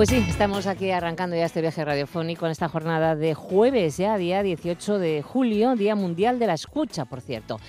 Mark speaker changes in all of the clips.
Speaker 1: Pues sí, estamos aquí arrancando ya este viaje radiofónico en esta jornada de jueves, ya día 18 de julio, Día Mundial de la Escucha, por cierto.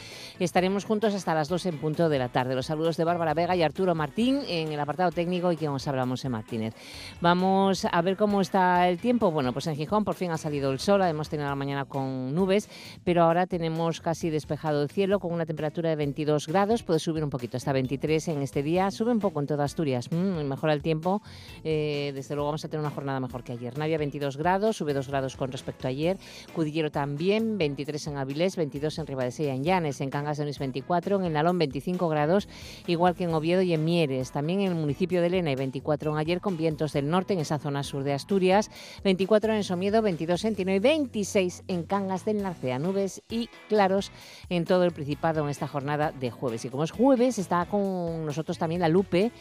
Speaker 1: Estaremos juntos hasta las 2 en punto de la tarde. Los saludos de Bárbara Vega y Arturo Martín en el apartado técnico y que os hablamos en Martínez. Vamos a ver cómo está el tiempo. Bueno, pues en Gijón por fin ha salido el sol, hemos tenido la mañana con nubes, pero ahora tenemos casi despejado el cielo con una temperatura de 22 grados. Puede subir un poquito hasta 23 en este día. Sube un poco en toda Asturias. Mm, mejora el tiempo. Eh, desde luego vamos a tener una jornada mejor que ayer. Navia 22 grados, sube 2 grados con respecto a ayer. Cudillero también, 23 en Avilés, 22 en Ribadesella, en Llanes, en Cangas Onís 24, en el Nalón 25 grados, igual que en Oviedo y en Mieres. También en el municipio de Lena y 24 en ayer con vientos del norte en esa zona sur de Asturias, 24 en Somiedo, 22 en Tino y 26 en Cangas del Narcea. Nubes y claros en todo el Principado en esta jornada de jueves. Y como es jueves, está con nosotros también la Lupe,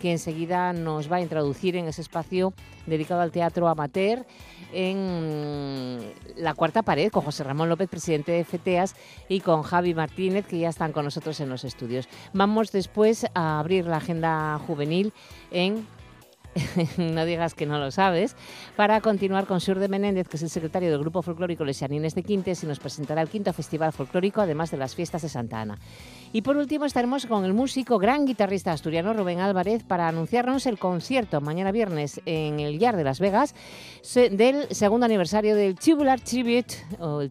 Speaker 1: que enseguida nos va a introducir en ese espacio dedicado al teatro amateur en la cuarta pared con José Ramón López, presidente de FETEAS, y con Javi Martínez, que ya están con nosotros en los estudios. Vamos después a abrir la agenda juvenil en no digas que no lo sabes, para continuar con Sur de Menéndez, que es el secretario del Grupo Folclórico Lesianines de Quintes y nos presentará el quinto Festival Folclórico, además de las fiestas de Santa Ana. Y por último estaremos con el músico, gran guitarrista asturiano Rubén Álvarez, para anunciarnos el concierto mañana viernes en el Yard de Las Vegas del segundo aniversario del Tubular Tribute, o el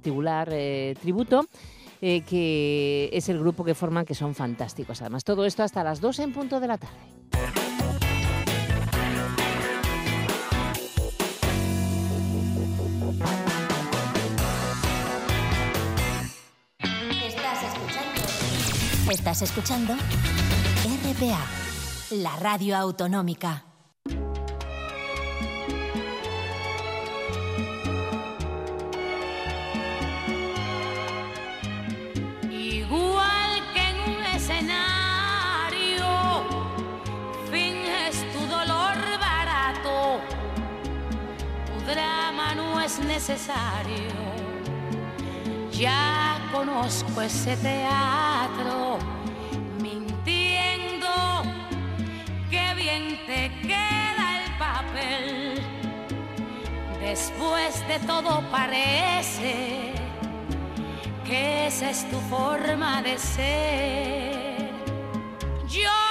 Speaker 1: eh, Tributo, eh, que es el grupo que forman, que son fantásticos. Además, todo esto hasta las 2 en punto de la tarde.
Speaker 2: Estás escuchando RPA, la radio autonómica.
Speaker 3: Es necesario ya conozco ese teatro, mintiendo, qué bien te queda el papel. Después de todo parece que esa es tu forma de ser. Yo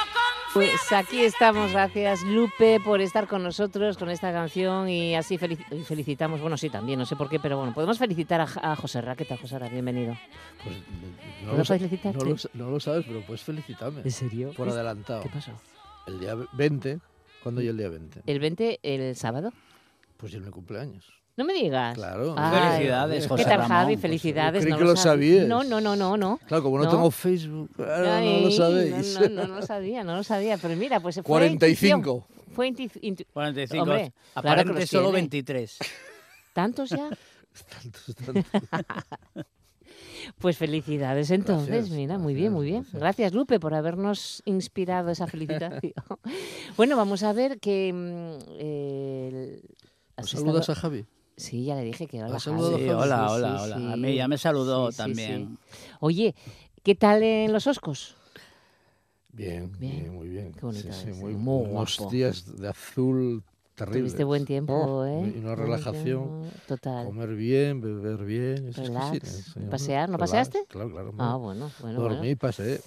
Speaker 1: pues aquí estamos, gracias Lupe por estar con nosotros con esta canción y así felicitamos, bueno sí también, no sé por qué, pero bueno, podemos felicitar a, José Ra, ¿qué tal José Ra? Bienvenido.
Speaker 4: Pues no, lo, felicitar? No, lo, sabes, pero puedes felicitarme.
Speaker 1: ¿En serio?
Speaker 4: Por adelantado.
Speaker 1: ¿Qué pasó?
Speaker 4: El día 20, ¿cuándo y el día 20?
Speaker 1: ¿El 20 el sábado?
Speaker 4: Pues el mi cumpleaños.
Speaker 1: No me digas.
Speaker 4: Claro.
Speaker 5: Felicidades, José
Speaker 1: ¿Qué tal,
Speaker 5: Ramón?
Speaker 1: Javi? Felicidades.
Speaker 4: Creí
Speaker 1: no
Speaker 4: que lo sabías.
Speaker 1: No, no, no, no, no.
Speaker 4: Claro, como no,
Speaker 1: No.
Speaker 4: tengo Facebook, claro,
Speaker 1: Ay,
Speaker 4: no lo sabéis.
Speaker 1: No, no, no lo sabía, no lo sabía. Pero mira, pues fue
Speaker 4: 45.
Speaker 1: intuición. Fue intu- intu-
Speaker 5: 45.
Speaker 1: Hombre,
Speaker 5: Aparente solo
Speaker 1: tiene.
Speaker 5: 23.
Speaker 1: ¿Tantos ya?
Speaker 4: Tantos, tantos.
Speaker 1: Pues felicidades entonces,
Speaker 4: Gracias,
Speaker 1: mira, muy bien, muy bien.
Speaker 4: gracias.
Speaker 1: Gracias Lupe por habernos inspirado esa felicitación. bueno, vamos a ver que... eh, has
Speaker 4: ¿Os saludas
Speaker 1: estado-
Speaker 4: a Javi?
Speaker 1: Sí, ya le dije que hola.
Speaker 4: ¿Has saludado
Speaker 1: Javi.
Speaker 5: Sí, hola,
Speaker 1: Sí,
Speaker 5: hola,
Speaker 1: sí,
Speaker 5: hola.
Speaker 1: sí.
Speaker 5: A mí ya me saludó también.
Speaker 1: sí. Oye, ¿qué tal en los Oscos?
Speaker 4: Bien,
Speaker 1: Bien.
Speaker 4: bien, muy bien.
Speaker 1: Qué bonito
Speaker 4: Sí, sí,
Speaker 1: es,
Speaker 4: muy,
Speaker 1: muy
Speaker 4: días de azul terrible.
Speaker 1: Tuviste buen tiempo,
Speaker 4: Oh,
Speaker 1: ¿eh?
Speaker 4: Y una relajación.
Speaker 1: Total.
Speaker 4: Comer bien, beber bien.
Speaker 1: Relax.
Speaker 4: sí,
Speaker 1: ¿Pasear? ¿No
Speaker 4: relax,
Speaker 1: paseaste?
Speaker 4: Claro, claro.
Speaker 1: Ah, bueno, bueno,
Speaker 4: Dormí
Speaker 1: bueno.
Speaker 4: y pasé.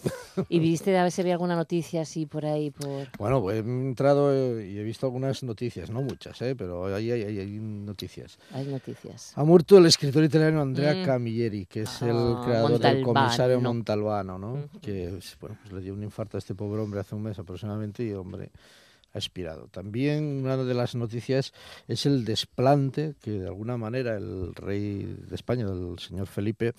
Speaker 1: ¿Y viste a ver si había alguna noticia así por ahí? por
Speaker 4: Bueno, pues he entrado eh, y he visto algunas noticias, no muchas, ¿eh? pero ahí hay, hay- hay noticias.
Speaker 1: Hay noticias.
Speaker 4: Ha muerto el escritor italiano Andrea
Speaker 1: Mm.
Speaker 4: Camilleri, que es
Speaker 1: Ah,
Speaker 4: el creador del comisario
Speaker 1: Montalbano.
Speaker 4: Montalbano, ¿no?
Speaker 1: Ujú.
Speaker 4: Que bueno, pues le dio un infarto a este pobre hombre hace un mes aproximadamente y, hombre, ha expirado. También una de las noticias es el desplante que, de alguna manera, el rey de España, el señor Felipe,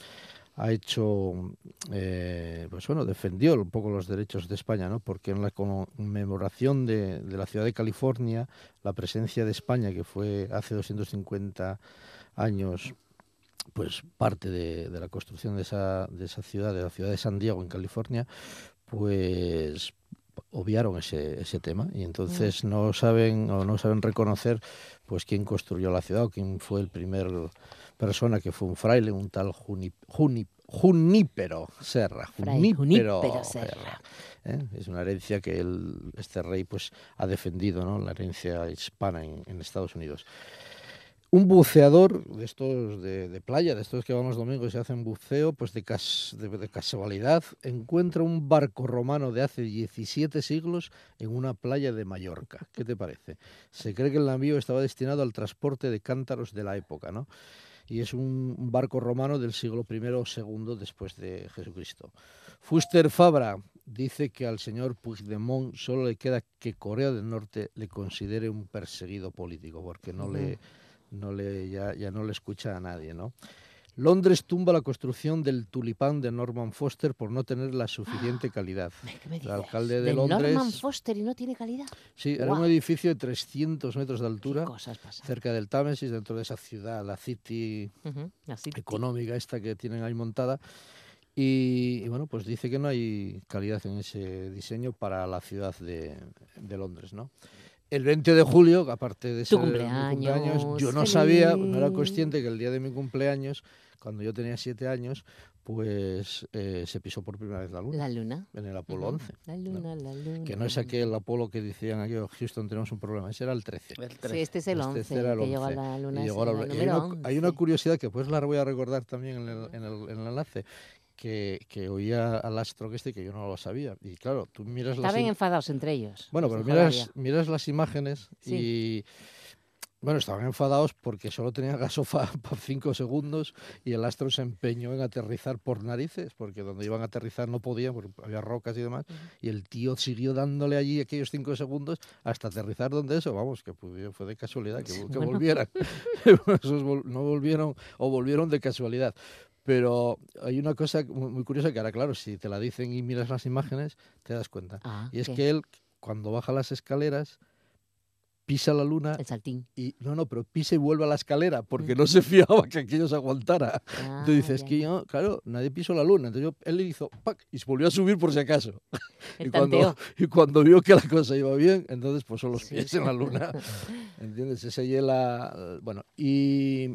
Speaker 4: ha hecho, eh, pues bueno, defendió un poco los derechos de España, ¿no? Porque en la conmemoración de, de la ciudad de California, la presencia de España, que fue hace 250 años pues parte de, de la construcción de esa, de esa ciudad, de la ciudad de San Diego, en California, pues obviaron ese, ese tema y entonces no saben o no saben reconocer pues quién construyó la ciudad o quién fue el primer persona que fue un fraile, un tal Juni- Juni- Junípero Serra.
Speaker 1: Fray Junípero Serra.
Speaker 4: ¿eh? Es una herencia que el- este rey pues ha defendido, ¿no? la herencia hispana en, en Estados Unidos. Un buceador de estos de, playa, de estos que van los domingos y se hacen buceo, pues de, cas- de- casualidad encuentra un barco romano de hace 17 siglos en una playa de Mallorca. ¿Qué te parece? Se cree que el navío estaba destinado al transporte de cántaros de la época, ¿no? Y es un, un barco romano del siglo I o II después de Jesucristo. Fuster Fabra dice que al señor Puigdemont solo le queda que Corea del Norte le considere un perseguido político, porque no le, no le ya, ya no le escucha a nadie, ¿no? Londres tumba la construcción del tulipán de Norman Foster por no tener la suficiente calidad.
Speaker 1: ¿Qué me
Speaker 4: El alcalde de, Londres,
Speaker 1: Norman Foster y no tiene calidad.
Speaker 4: sí, era un edificio de 300 metros de
Speaker 1: ¿Qué
Speaker 4: altura, cerca del Támesis, dentro de esa ciudad, la City
Speaker 1: así.
Speaker 4: económica esta que tienen ahí montada. Y, y bueno, pues dice que no hay calidad en ese diseño para la ciudad de, de Londres, ¿no? El 20 de julio, aparte de ser mi
Speaker 1: cumpleaños,
Speaker 4: yo no sabía, no era consciente que el día de mi cumpleaños, cuando yo tenía siete años, pues eh, se pisó por primera vez la luna
Speaker 1: La luna.
Speaker 4: en el Apolo
Speaker 1: Ujú.
Speaker 4: 11.
Speaker 1: La luna, la luna.
Speaker 4: Que no es aquel Apolo que decían aquí, "Oh, Houston, tenemos un problema, ese era el 13.
Speaker 5: El
Speaker 1: Sí,
Speaker 5: 13.
Speaker 1: este es el
Speaker 4: Este
Speaker 1: 11,
Speaker 4: era el
Speaker 1: que llegó a
Speaker 4: 11,
Speaker 1: la
Speaker 4: y
Speaker 1: luna.
Speaker 4: llegó a la- y hay, una, hay una
Speaker 1: 11.
Speaker 4: curiosidad que pues la voy a recordar también en el, en el- en el enlace, que, que oía al astro que este que yo no lo sabía. Y claro, tú miras las
Speaker 1: Estaban
Speaker 4: im-
Speaker 1: enfadados entre ellos.
Speaker 4: Bueno, pero miras, miras las imágenes
Speaker 1: Sí.
Speaker 4: y... Bueno, estaban enfadados porque solo tenían gasofa por cinco segundos y el astro se empeñó en aterrizar por narices, porque donde iban a aterrizar no podían, porque había rocas y demás, y el tío siguió dándole allí aquellos cinco segundos hasta aterrizar donde eso, vamos, que fue de casualidad que, que volvieran. No volvieron o volvieron de casualidad. Pero hay una cosa muy, curiosa que ahora, claro, si te la dicen y miras las imágenes, te das cuenta.
Speaker 1: Ah,
Speaker 4: Y es
Speaker 1: ¿qué?
Speaker 4: que él, cuando baja las escaleras, pisa la luna
Speaker 1: El saltín.
Speaker 4: y no, no, pero pisa y vuelve a la escalera porque no se fiaba que aquello se aguantara.
Speaker 1: Ah,
Speaker 4: Entonces dices que yo, claro, nadie pisó la luna. Entonces yo- él le hizo ¡pac! y se volvió a subir por si acaso. Y, cuando, y cuando vio que la cosa iba bien, entonces puso los
Speaker 1: Sí.
Speaker 4: pies en la luna. ¿Entiendes? Ese y la. Bueno, y.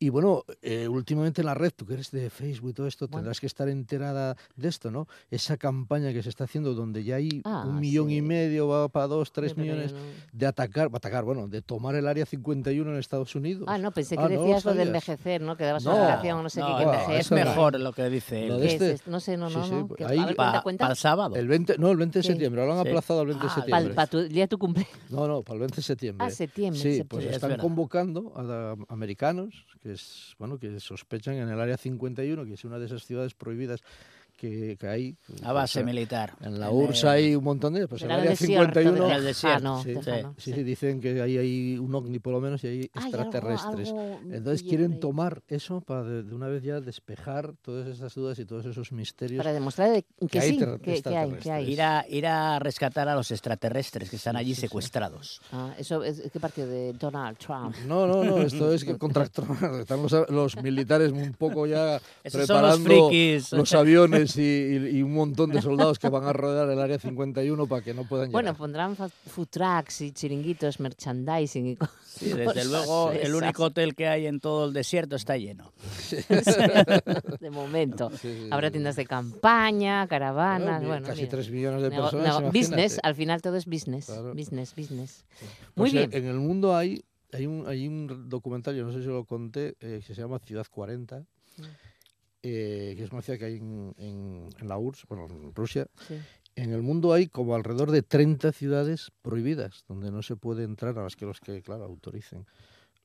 Speaker 4: Y bueno, eh, últimamente en la red, tú que eres de Facebook y todo esto,
Speaker 1: Bueno.
Speaker 4: tendrás que estar enterada de esto, ¿no? Esa campaña que se está haciendo donde ya hay
Speaker 1: Ah,
Speaker 4: un millón
Speaker 1: sí.
Speaker 4: y medio, va para dos, tres
Speaker 1: pero
Speaker 4: millones,
Speaker 1: no-
Speaker 4: de atacar, atacar, bueno, de tomar el área 51 en Estados Unidos.
Speaker 1: Ah, no, pensé que
Speaker 4: Ah, ¿no lo
Speaker 1: decías lo de envejecer, ¿no? Que dabas
Speaker 4: No,
Speaker 1: una relación, no sé
Speaker 5: No,
Speaker 1: qué, que
Speaker 4: no,
Speaker 1: envejece.
Speaker 5: es mejor lo que dice
Speaker 4: Lo
Speaker 5: él.
Speaker 4: de
Speaker 1: ¿Qué
Speaker 4: este-
Speaker 1: es? No sé, no,
Speaker 4: sí,
Speaker 1: no,
Speaker 4: sí,
Speaker 1: no.
Speaker 4: pues ahí-
Speaker 1: ver,
Speaker 5: Pa-
Speaker 1: cuenta, cuenta.
Speaker 5: Para el sábado.
Speaker 4: El 20, no, el 20 de
Speaker 1: Sí.
Speaker 4: septiembre, lo han
Speaker 5: Sí.
Speaker 4: aplazado al 20 de
Speaker 5: Ah,
Speaker 4: septiembre.
Speaker 1: Para tu día de tu cumpleaños.
Speaker 4: No, no, para el 20 de septiembre.
Speaker 1: Ah, septiembre,
Speaker 4: Sí,
Speaker 1: septiembre.
Speaker 4: pues están convocando a, a americanos que es bueno que sospechan en el área 51, que es una de esas ciudades prohibidas que, que hay.
Speaker 5: A base
Speaker 4: pues,
Speaker 5: militar.
Speaker 4: En la URSS
Speaker 5: el-
Speaker 4: hay un montón de pues en el
Speaker 1: Era
Speaker 4: área
Speaker 1: desierto,
Speaker 4: 51
Speaker 5: En el
Speaker 1: Ah,
Speaker 5: desierto,
Speaker 1: no,
Speaker 4: sí,
Speaker 1: déjalo,
Speaker 4: sí, sí, dicen que ahí hay un ovni por lo menos y hay
Speaker 1: Ay, algo-
Speaker 4: extraterrestres.
Speaker 1: algo
Speaker 4: Entonces
Speaker 1: pillé
Speaker 4: quieren tomar eso para de, de una vez ya despejar todas esas dudas y todos esos misterios.
Speaker 1: Para demostrar de- que,
Speaker 4: hay
Speaker 1: sí, que, que hay, que hay.
Speaker 5: Ir a, ir a rescatar a los extraterrestres que están
Speaker 4: Sí,
Speaker 5: allí
Speaker 4: sí, sí.
Speaker 5: secuestrados.
Speaker 1: Ah, eso es ¿qué partido de Donald Trump.
Speaker 4: No, no, no, esto es que contra están los, los militares un poco ya
Speaker 5: Esos son los
Speaker 4: preparando
Speaker 5: frikis.
Speaker 4: los aviones y, y- y un montón de soldados que van a rodear el área 51 para que no puedan
Speaker 1: Bueno,
Speaker 4: llegar.
Speaker 1: pondrán fa- food trucks y chiringuitos, merchandising y cosas.
Speaker 5: Sí, desde luego, el único hotel que hay en todo el desierto está lleno.
Speaker 1: de momento.
Speaker 4: Sí, sí,
Speaker 1: Habrá
Speaker 4: sí.
Speaker 1: tiendas de campaña, caravanas,
Speaker 4: Bueno,
Speaker 1: bueno,
Speaker 4: casi
Speaker 1: mira.
Speaker 4: 3 millones de personas.
Speaker 1: nego-
Speaker 4: imagínate.
Speaker 1: business, al final todo es business.
Speaker 4: Claro.
Speaker 1: Business, business.
Speaker 4: Pues
Speaker 1: Muy
Speaker 4: en-
Speaker 1: bien.
Speaker 4: En el mundo hay, hay, un, hay un documental, yo no sé si lo conté, eh, que se llama Ciudad 40,
Speaker 1: Mm.
Speaker 4: Eh, que es una ciudad que hay en, en- en la URSS, bueno, en Rusia.
Speaker 1: Sí.
Speaker 4: En el mundo hay como alrededor de 30 ciudades prohibidas, donde no se puede entrar a las que los que, claro, autoricen.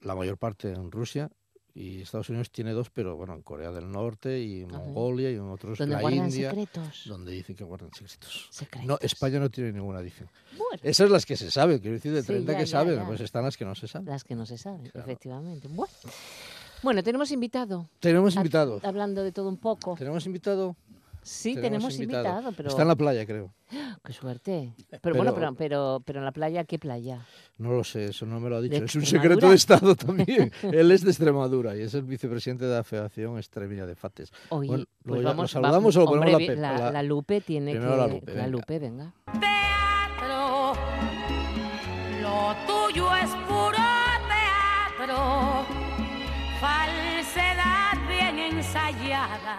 Speaker 4: La mayor parte en Rusia y Estados Unidos tiene dos, pero bueno, en Corea del Norte y en. Mongolia y en otros,
Speaker 1: Donde
Speaker 4: la
Speaker 1: guardan
Speaker 4: India,
Speaker 1: secretos.
Speaker 4: donde dicen que guardan secretos.
Speaker 1: Secretos.
Speaker 4: No, España no tiene ninguna, dicen.
Speaker 1: Bueno,
Speaker 4: Esas las que se saben, quiero decir, de
Speaker 1: Sí,
Speaker 4: 30
Speaker 1: ya,
Speaker 4: que
Speaker 1: ya,
Speaker 4: saben,
Speaker 1: ya.
Speaker 4: pues están las que no se saben.
Speaker 1: las que no se saben,
Speaker 4: Claro.
Speaker 1: efectivamente. Bueno. Bueno, tenemos invitado.
Speaker 4: Tenemos invitado.
Speaker 1: Hablando de todo un poco.
Speaker 4: Tenemos invitado
Speaker 1: Sí, tenemos, invitado. pero...
Speaker 4: Está en la playa, creo.
Speaker 1: Qué suerte. Pero, bueno, pero, pero, pero en la playa, ¿qué playa?
Speaker 4: No lo sé, eso no me lo ha dicho. Es un secreto de Estado también. Él es de Extremadura y es el vicepresidente de la Federación Extremeña de Fates.
Speaker 1: Oye,
Speaker 4: bueno,
Speaker 1: pues
Speaker 4: lo,
Speaker 1: vamos,
Speaker 4: ¿lo saludamos
Speaker 1: vamos,
Speaker 4: o lo ponemos
Speaker 1: hombre,
Speaker 4: la,
Speaker 1: la,
Speaker 4: la-
Speaker 1: la Lupe tiene que...
Speaker 4: La Lupe,
Speaker 1: la
Speaker 4: venga.
Speaker 1: Lupe, venga.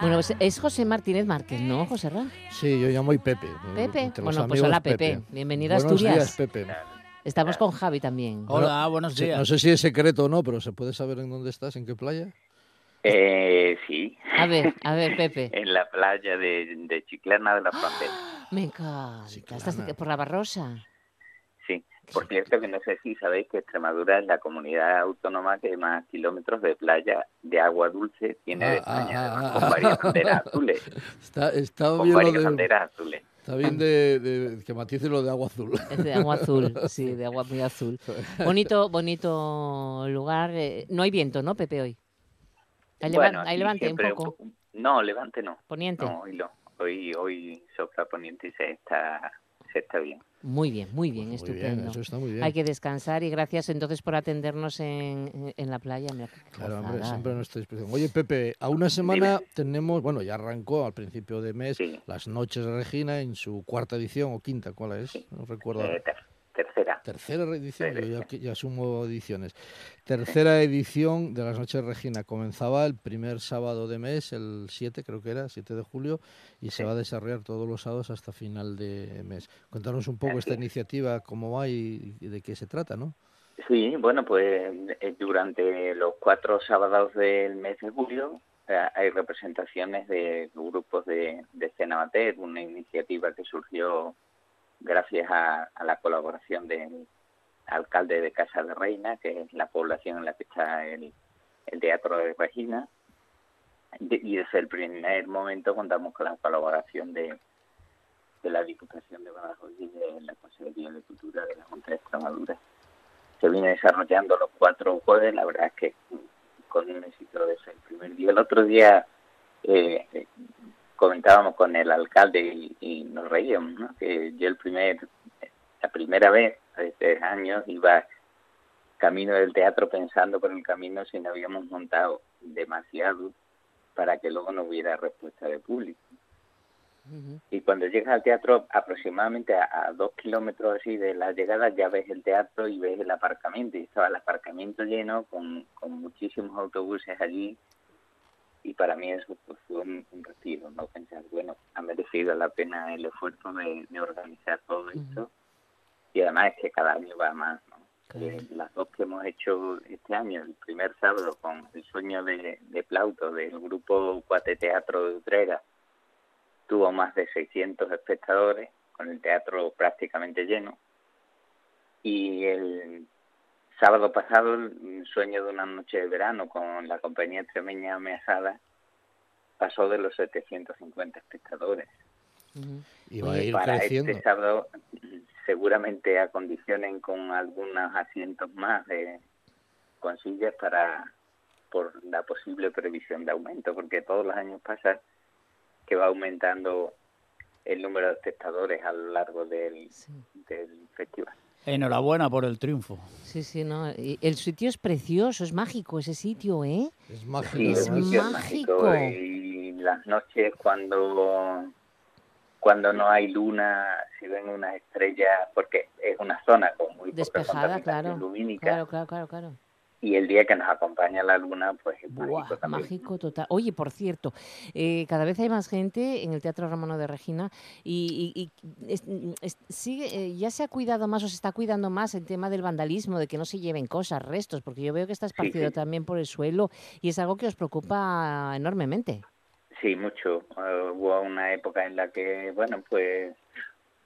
Speaker 1: Bueno, pues es José Martínez Márquez, ¿no, José Ra?
Speaker 4: Sí, yo llamo hoy Pepe.
Speaker 1: Pepe.
Speaker 4: Entre
Speaker 1: Bueno, pues
Speaker 4: amigos,
Speaker 1: hola, Pepe. Bienvenido a
Speaker 4: Buenos
Speaker 1: Asturias.
Speaker 4: días, Pepe.
Speaker 1: Estamos con Javi también.
Speaker 5: Hola, buenos días.
Speaker 4: no sé si es secreto o no, pero ¿se puede saber en dónde estás? ¿En qué playa?
Speaker 6: Eh, sí,
Speaker 1: A ver, a ver, Pepe.
Speaker 6: en la playa de, de Chiclana de la Frontera.
Speaker 1: Me encanta. Estás por la Barrosa.
Speaker 6: Por cierto que no sé si sabéis que Extremadura es la comunidad autónoma que más kilómetros de playa de agua dulce tiene de
Speaker 4: Ah, ah,
Speaker 6: España,
Speaker 4: ah, ah,
Speaker 6: con varias
Speaker 4: ah,
Speaker 6: banderas azules.
Speaker 4: Está, está
Speaker 6: Con
Speaker 4: bien
Speaker 6: varias
Speaker 4: de,
Speaker 6: banderas azules.
Speaker 4: está bien de, de- que matice lo de agua azul.
Speaker 1: Es de agua azul, sí, de agua muy azul. Bonito, bonito lugar. eh, No hay viento, ¿no, Pepe, hoy? Hay, leva-
Speaker 6: Bueno,
Speaker 1: hay
Speaker 6: aquí
Speaker 1: levante un poco.
Speaker 6: No, levante no.
Speaker 1: Poniente.
Speaker 6: No, hoy no. Hoy, hoy sopla poniente y se está, se está bien.
Speaker 1: Muy bien, muy bien,
Speaker 4: Muy
Speaker 1: estupendo.
Speaker 4: bien, eso está muy bien.
Speaker 1: Hay que descansar y gracias entonces por atendernos en, en la playa. Mira,
Speaker 4: Claro, hombre, siempre a nuestra disposición. Oye, Pepe, a una semana tenemos, bueno, ya arrancó al principio de mes
Speaker 6: Sí.
Speaker 4: las Noches de Regina en su cuarta edición o quinta, ¿cuál es? No recuerdo.
Speaker 6: Eh, tercera.
Speaker 4: Tercera edición, yo ya, ya sumo ediciones. Tercera edición de las Noches de Regina. Comenzaba el primer sábado de mes, el 7 creo que era, 7 de julio, y se va a desarrollar todos los sábados hasta final de mes. Contanos un poco
Speaker 6: Así
Speaker 4: esta
Speaker 6: es.
Speaker 4: iniciativa, cómo va y, y de qué se trata, ¿no?
Speaker 6: Sí, bueno, pues eh, durante los cuatro sábados del mes de julio hay representaciones de grupos de, de escena amateur, una iniciativa que surgió gracias a, a la colaboración del alcalde de Casa de Reina, que es la población en la que está el, Teatro de Regina. Y desde el primer momento contamos con la colaboración de, la Diputación de Badajoz y de la Consejería de Cultura de la Junta de Extremadura se viene desarrollando los cuatro jueves, la verdad es que con un éxito desde el primer día. El otro día eh, comentábamos con el alcalde y, y nos reíamos, ¿no? que yo el primer, la primera vez, hace tres años, iba camino del teatro pensando por el camino si no habíamos montado demasiado para que luego no hubiera respuesta de público. Y cuando llegas al teatro, aproximadamente a, a dos kilómetros así de la llegada, ya ves el teatro y ves el aparcamiento. Y estaba el aparcamiento lleno con, con muchísimos autobuses allí. Y para mí eso pues, fue un, un respiro, ¿no? Pensar, bueno, ha merecido la pena el esfuerzo de, de organizar todo esto. Y además es que cada año va más, ¿no?
Speaker 1: Claro.
Speaker 6: Eh, las dos que hemos hecho este año, el primer sábado con el sueño de, de Plauto del grupo Cuate Teatro de Utrera, tuvo más de 600 espectadores, con el teatro prácticamente lleno. Y el sábado pasado, el sueño de una noche de verano con la compañía extremeña Measada pasó de los 750 espectadores.
Speaker 4: Y va a
Speaker 1: Oye,
Speaker 4: ir
Speaker 6: Para
Speaker 4: creciendo.
Speaker 6: este sábado seguramente acondicionen con algunos asientos más de, con sillas para por la posible previsión de aumento, porque todos los años pasa que va aumentando el número de espectadores a lo largo del,
Speaker 1: Sí.
Speaker 6: del festival.
Speaker 5: Enhorabuena por el triunfo.
Speaker 1: Sí, sí, no. y El sitio es precioso, es mágico ese sitio, ¿eh?
Speaker 4: Es mágico.
Speaker 6: Sí,
Speaker 1: Es mágico.
Speaker 6: mágico y las noches cuando cuando no hay luna, si ven una estrella, porque es una zona con muy poca
Speaker 1: Despejada, claro.
Speaker 6: lumínica,
Speaker 1: Claro, claro, claro, claro.
Speaker 6: Y el día que nos acompaña la luna, pues es mágico también.
Speaker 1: mágico total. Oye, por cierto, eh, cada vez hay más gente en el Teatro Romano de Regina y, y- y es- es- sigue, eh, ya se ha cuidado más o se está cuidando más el tema del vandalismo, de que no se lleven cosas, restos, porque yo veo que está esparcido
Speaker 6: sí.
Speaker 1: también por el suelo y es algo que os preocupa enormemente.
Speaker 6: Sí, mucho. Eh, hubo una época en la que, bueno, pues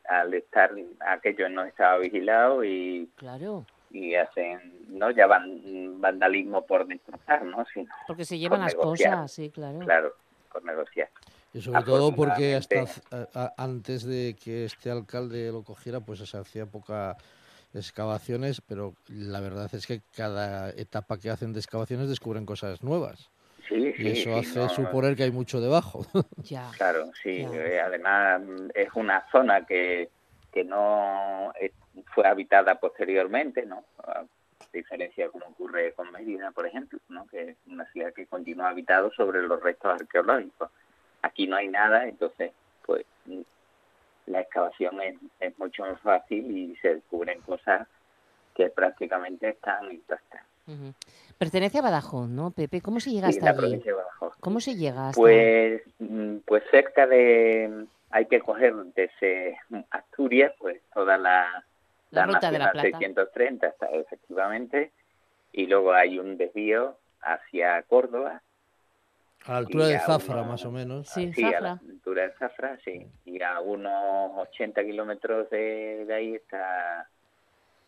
Speaker 6: al estar aquello no estaba vigilado y,
Speaker 1: Claro,
Speaker 6: y hacen, no ya van vandalismo por destrozar, ¿no? Sino,
Speaker 1: porque se llevan las
Speaker 6: negociar.
Speaker 1: cosas, sí, claro.
Speaker 6: claro, por negociar.
Speaker 4: Y sobre todo porque hasta
Speaker 6: Afortunadamente-
Speaker 4: a- a- antes de que este alcalde lo cogiera, pues se hacía poca excavaciones, pero la verdad es que cada etapa que hacen de excavaciones descubren cosas nuevas.
Speaker 6: Sí,
Speaker 4: y
Speaker 6: sí,
Speaker 4: eso
Speaker 6: sí,
Speaker 4: hace
Speaker 6: no,
Speaker 4: suponer que hay mucho debajo.
Speaker 1: Ya.
Speaker 6: Claro, sí. Eh, además es una zona que, que no es- fue habitada posteriormente, ¿no? A diferencia de como ocurre con Mérida, por ejemplo, ¿no? Que es una ciudad que continúa habitado sobre los restos arqueológicos. Aquí no hay nada, entonces, pues la excavación es, es mucho más fácil y se descubren cosas que prácticamente están intactas.
Speaker 1: Ujú. Pertenece a Badajoz, ¿no, Pepe? ¿Cómo se llega
Speaker 6: Sí,
Speaker 1: hasta
Speaker 6: la
Speaker 1: allí?
Speaker 6: provincia de Badajoz.
Speaker 1: ¿Cómo se llega hasta
Speaker 6: Pues, mm, pues cerca de, hay que coger desde Asturias, pues toda la,
Speaker 1: La ruta de la
Speaker 6: Nacional
Speaker 1: Plata.
Speaker 6: 630, está, efectivamente, y luego hay un desvío hacia Córdoba,
Speaker 4: A la altura de Zafra,
Speaker 6: uno-
Speaker 4: más o menos.
Speaker 1: Sí,
Speaker 6: sí, a la
Speaker 1: Zafra.
Speaker 6: altura de Zafra, sí, y a unos 80 kilómetros de, de ahí está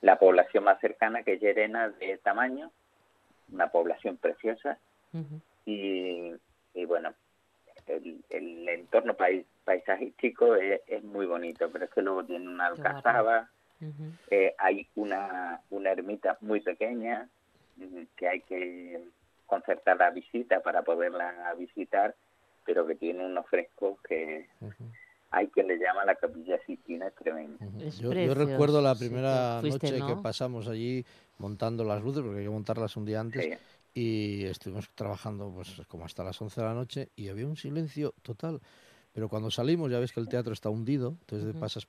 Speaker 6: la población más cercana, que es Llerena de tamaño, una población preciosa,
Speaker 1: Ujú.
Speaker 6: y, y bueno, el, el entorno pais- paisajístico es, es muy bonito, pero es que luego tiene una
Speaker 1: Qué
Speaker 6: eh, hay una, una ermita muy pequeña mm, que hay que concertar la visita para poderla visitar, pero que tiene unos frescos que hay quien le llama la capilla Sistina, es.
Speaker 1: Es
Speaker 4: Yo, yo recuerdo la primera
Speaker 1: fuiste,
Speaker 4: noche que pasamos allí montando las luces, porque hay que montarlas un día antes,
Speaker 6: Sí.
Speaker 4: y estuvimos trabajando pues como hasta las 11 de la noche y había un silencio total. Pero cuando salimos ya ves que el teatro está hundido, entonces pasas,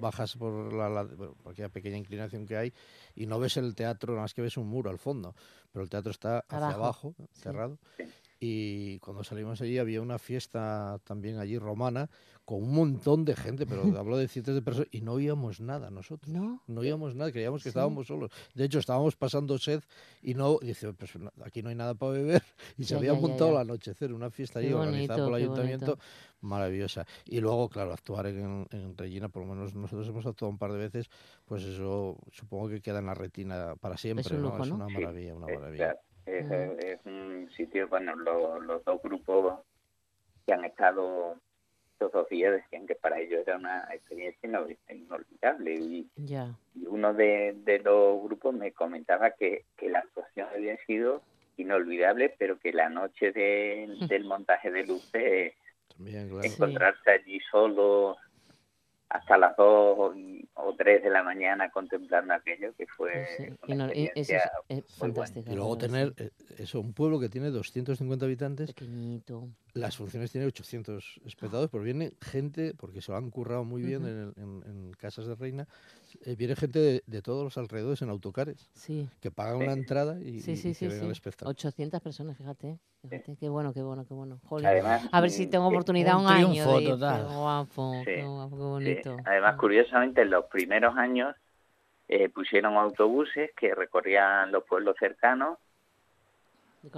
Speaker 4: bajas por, la, la- bueno, por aquella pequeña inclinación que hay y no ves el teatro, nada más que ves un muro al fondo, pero el teatro está hacia
Speaker 1: Abajo,
Speaker 4: cerrado.
Speaker 6: Sí.
Speaker 4: Y cuando salimos allí había una fiesta también allí romana con un montón de gente, pero hablo de cientos de personas y no oíamos nada nosotros.
Speaker 1: ¿No?
Speaker 4: No oíamos nada, creíamos que
Speaker 1: Sí.
Speaker 4: estábamos solos. De hecho, estábamos pasando sed y no, dice, pues aquí no hay nada para beber. Y se había
Speaker 1: ya,
Speaker 4: montado
Speaker 1: ya.
Speaker 4: al anochecer, una fiesta
Speaker 1: Qué
Speaker 4: allí organizada por el ayuntamiento,
Speaker 1: bonito.
Speaker 4: maravillosa. Y luego, claro, actuar en, en Regina, por lo menos nosotros hemos actuado un par de veces, pues eso supongo que queda en la retina para siempre.
Speaker 1: un
Speaker 4: ¿no? Es una maravilla, una
Speaker 6: es,
Speaker 4: maravilla.
Speaker 6: claro, es,
Speaker 1: Mm.
Speaker 6: es un sitio, bueno, lo- los dos grupos que han estado estos dos días decían que para ellos era una experiencia ino- inolvidable y, uno de, de los grupos me comentaba que, que la actuación había sido inolvidable, pero que la noche de- del montaje de luces,
Speaker 4: También, claro.
Speaker 6: encontrarse allí solo hasta las dos y- o tres de la mañana contemplando aquello, que fue
Speaker 1: Sí, sí.
Speaker 6: una
Speaker 1: Y no- eso es, es
Speaker 6: buena.
Speaker 1: fantástico.
Speaker 4: Y luego tener eh, eso, un pueblo que tiene 250
Speaker 1: sí.
Speaker 4: habitantes
Speaker 1: Pequeñito.
Speaker 4: Las funciones tienen 800 espectadores, pero viene gente, porque se lo han currado muy bien en, el- en- en Casas de Reina, eh, viene gente de, de todos los alrededores en autocares,
Speaker 1: Sí.
Speaker 4: que pagan
Speaker 6: Sí.
Speaker 4: una entrada y,
Speaker 1: Sí, sí,
Speaker 4: y
Speaker 1: sí,
Speaker 4: que ven
Speaker 1: sí.
Speaker 4: el espectáculo.
Speaker 1: 800 personas, fíjate. Fíjate, qué bueno, qué bueno, qué bueno. Jolín.
Speaker 6: Además,
Speaker 1: A ver si tengo oportunidad
Speaker 5: Un
Speaker 1: un, año
Speaker 5: triunfo
Speaker 1: de
Speaker 5: total.
Speaker 1: Qué guapo,
Speaker 6: Sí,
Speaker 1: qué guapo, qué
Speaker 6: Sí,
Speaker 1: bonito.
Speaker 6: Además, curiosamente, en los primeros años eh, pusieron autobuses que recorrían los pueblos cercanos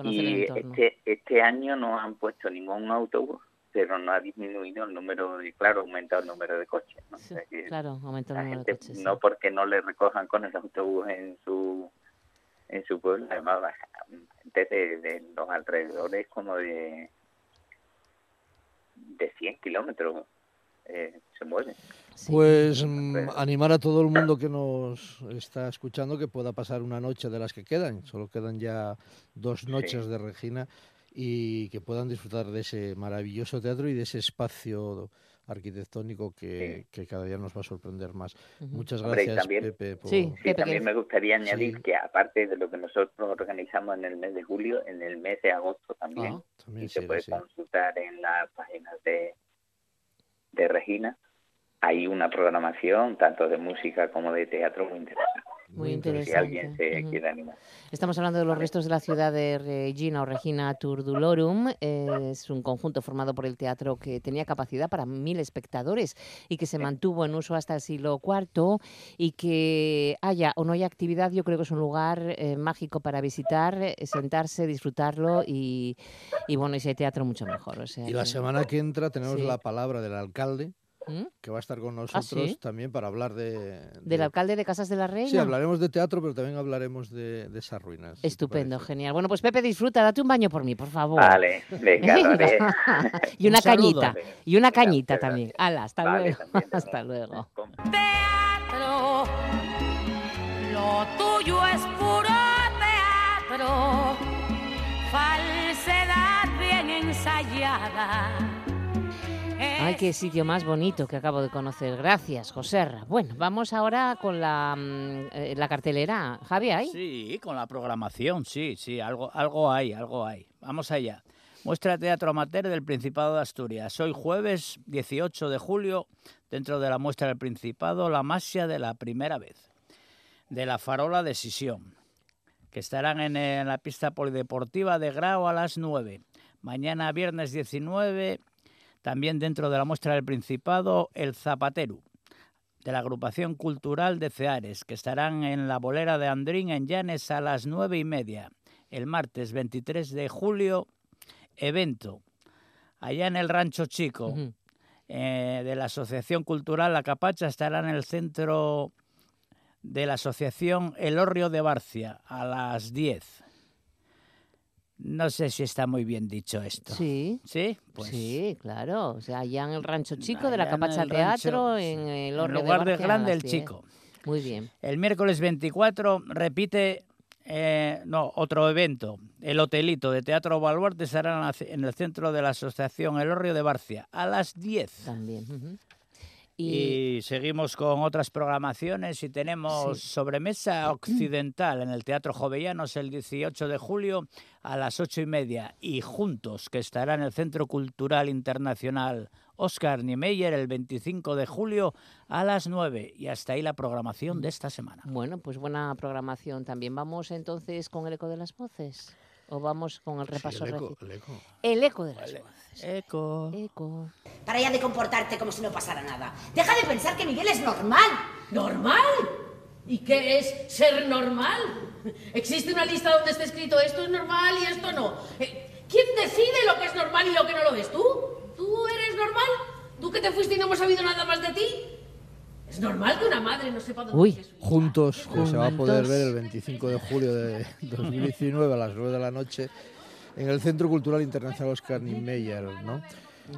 Speaker 1: Y
Speaker 6: este, este año no han puesto ningún autobús, pero no ha disminuido el número de, claro, ha aumentado el número de coches. ¿no?
Speaker 1: Sí,
Speaker 6: O sea que
Speaker 1: claro, aumenta el número de coches. sí.
Speaker 6: no porque no le recojan con el autobús en su en su pueblo, además gente de, de los alrededores como de de 100 kilómetros eh, se mueven.
Speaker 1: Sí.
Speaker 4: Pues mm, animar a todo el mundo que nos está escuchando que pueda pasar una noche de las que quedan. Solo quedan ya dos noches de Regina y que puedan disfrutar de ese maravilloso teatro y de ese espacio arquitectónico que, que cada día nos va a sorprender más. Muchas
Speaker 6: Hombre,
Speaker 4: gracias,
Speaker 6: también-
Speaker 4: Pepe. Por...
Speaker 1: Sí.
Speaker 6: Sí,
Speaker 1: Pepe,
Speaker 6: también me gustaría añadir
Speaker 4: Sí.
Speaker 6: que aparte de lo que nosotros organizamos en el mes de julio, en el mes de agosto también,
Speaker 1: Ah,
Speaker 4: También
Speaker 6: y se puede consultar en las páginas de, de Regina, hay una programación tanto de música como de teatro muy interesante.
Speaker 1: Muy
Speaker 6: Si
Speaker 1: interesante.
Speaker 6: alguien se
Speaker 1: Ujú.
Speaker 6: quiere animar.
Speaker 1: Estamos hablando de los restos de la ciudad de Regina o Regina Turdulorum. Eh, Es un conjunto formado por el teatro que tenía capacidad para mil espectadores y que se mantuvo en uso hasta el siglo IV y que haya o no haya actividad, yo creo que es un lugar eh, mágico para visitar, eh, sentarse, disfrutarlo y, y bueno, y si hay teatro mucho mejor. o sea
Speaker 4: Y la
Speaker 1: que-
Speaker 4: semana que entra tenemos
Speaker 1: Sí.
Speaker 4: la palabra del alcalde,
Speaker 1: ¿Mm?
Speaker 4: que va a estar con nosotros
Speaker 1: sí?
Speaker 4: también para hablar de...
Speaker 1: Del
Speaker 4: de-
Speaker 1: alcalde de Casas de la Reina.
Speaker 4: Sí, hablaremos de teatro, pero también hablaremos de, de esas ruinas.
Speaker 1: Estupendo, genial. Bueno, pues Pepe, disfruta, date un baño por mí, por favor.
Speaker 6: Vale, venga,
Speaker 1: y una
Speaker 5: Un saludo.
Speaker 1: cañita. Y una cañita también.
Speaker 6: gracias.
Speaker 1: Hala, hasta
Speaker 6: Vale,
Speaker 1: luego.
Speaker 6: también,
Speaker 1: hasta luego.
Speaker 3: Teatro. Lo tuyo es puro teatro. Falsedad. desgraciada.
Speaker 1: Ay, qué sitio más bonito que acabo de conocer. Gracias, Joserra. Bueno, vamos ahora con la, mm, eh, la cartelera. Javi, ¿hay?
Speaker 5: Sí, con la programación, sí, sí, algo, algo hay, algo hay. Vamos allá. Muestra Teatro Amateur del Principado de Asturias. Hoy jueves 18 de julio, dentro de la muestra del Principado, la masia de la primera vez, de la farola de Sisión, que estarán en, en la pista polideportiva de Grau a las 9. Mañana viernes 19 también dentro de la muestra del Principado, El Zapatero, de la agrupación cultural de Ceares, que estarán en la bolera de Andrín en Llanes a las nueve y media. El martes 23 de julio, evento, allá en el Rancho Chico, eh, de la Asociación Cultural La Capacha, estará en el centro de la Asociación El Horrio de Barcia a las 10. No sé si está muy bien dicho esto.
Speaker 1: Sí.
Speaker 5: ¿Sí? Pues
Speaker 1: sí, claro. O sea, allá en el Rancho Chico de la
Speaker 5: en
Speaker 1: Capacha
Speaker 5: el
Speaker 1: Teatro,
Speaker 5: rancho,
Speaker 1: en el
Speaker 5: en
Speaker 1: Horrio
Speaker 5: lugar
Speaker 1: de
Speaker 5: de
Speaker 1: Barcia, a
Speaker 5: grande el
Speaker 1: 10.
Speaker 5: chico.
Speaker 1: Muy bien.
Speaker 5: El miércoles 24 repite eh, no, otro evento. El Hotelito de Teatro Baluarte estará en en el centro de la Asociación El Horrio de Barcia a las 10.
Speaker 1: También.
Speaker 5: Y, seguimos con otras programaciones y tenemos
Speaker 1: Sí.
Speaker 5: sobremesa occidental en el Teatro Jovellanos el 18 de julio a las ocho y media y juntos que estará en el Centro Cultural Internacional Oscar Niemeyer el 25 de julio a las 9 y hasta ahí la programación de esta semana.
Speaker 1: Bueno, pues buena programación también. ¿Vamos entonces con el eco de las voces? ¿O vamos con el
Speaker 4: Sí,
Speaker 1: repaso?
Speaker 4: el eco,
Speaker 1: reci-
Speaker 4: el eco.
Speaker 1: El eco de las voces.
Speaker 5: Eco.
Speaker 1: Eco.
Speaker 7: Para ya de comportarte como si no pasara nada. Deja de pensar que Miguel es normal.
Speaker 8: ¿Normal? ¿Y qué es ser normal? ¿Existe una lista donde esté escrito esto es normal y esto no? Eh, ¿Quién decide lo que es normal y lo que no lo es? ¿Tú? ¿Tú eres normal? ¿Tú que te fuiste y no hemos sabido nada más de ti? ¿Es normal que una madre no sepa dónde
Speaker 1: Uy.
Speaker 8: vive su hija?
Speaker 4: Juntos, que se va a poder ver el 25 de julio de 2019 a las 9 de la noche en el Centro Cultural Internacional Oscar Niemeyer, ¿no?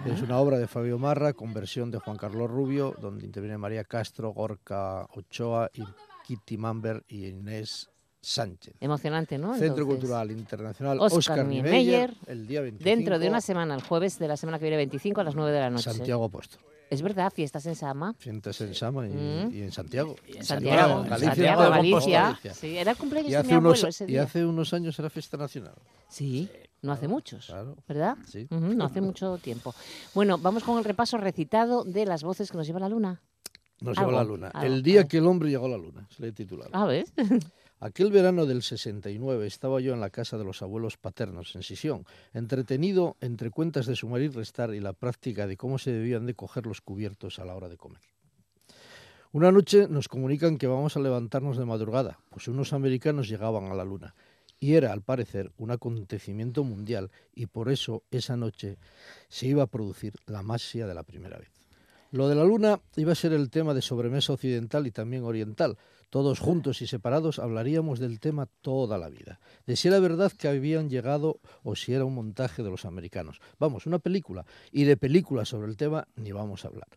Speaker 4: Es una obra de Fabio Marra con versión de Juan Carlos Rubio, donde interviene María Castro, Gorka Ochoa, y Kitty Mamber y Inés Sánchez.
Speaker 1: Emocionante, ¿no?
Speaker 4: Centro
Speaker 1: Entonces,
Speaker 4: Cultural Internacional
Speaker 1: Oscar
Speaker 4: Oscar,
Speaker 1: Niemeyer,
Speaker 4: Niemeyer, el día 25.
Speaker 1: Dentro de una semana, el jueves de la semana que viene, 25 a las 9 de la noche.
Speaker 4: Santiago Apóstol.
Speaker 1: Es verdad, fiestas en Sama.
Speaker 4: Sientes en Sama y,
Speaker 1: Mm.
Speaker 4: y en Santiago.
Speaker 5: en
Speaker 1: Santiago,
Speaker 5: en
Speaker 4: Galicia,
Speaker 1: Santiago, Galicia.
Speaker 4: Galicia.
Speaker 1: Sí, era el cumpleaños
Speaker 4: Y
Speaker 1: de mi
Speaker 4: unos, y hace unos años era fiesta nacional.
Speaker 1: Sí, no hace muchos,
Speaker 4: Claro.
Speaker 1: ¿verdad?
Speaker 4: Sí.
Speaker 1: No hace mucho tiempo. Bueno, vamos con el repaso recitado de las voces que nos lleva la luna.
Speaker 4: Nos
Speaker 1: Algo,
Speaker 4: llevó la luna.
Speaker 1: algo,
Speaker 4: el día que el hombre llegó a la luna, se le titulado.
Speaker 1: A ver.
Speaker 4: Aquel verano del 69 estaba yo en la casa de los abuelos paternos en Sisión, entretenido entre cuentas de sumar y restar y la práctica de cómo se debían de coger los cubiertos a la hora de comer. Una noche nos comunican que vamos a levantarnos de madrugada, pues unos americanos llegaban a la luna. Y era, al parecer, un acontecimiento mundial y por eso esa noche se iba a producir la masia de la primera vez. Lo de la luna iba a ser el tema de sobremesa occidental y también oriental. Todos juntos y separados hablaríamos del tema toda la vida. De si era verdad que habían llegado o si era un montaje de los americanos. Vamos, una película. Y de películas sobre el tema ni vamos a hablar.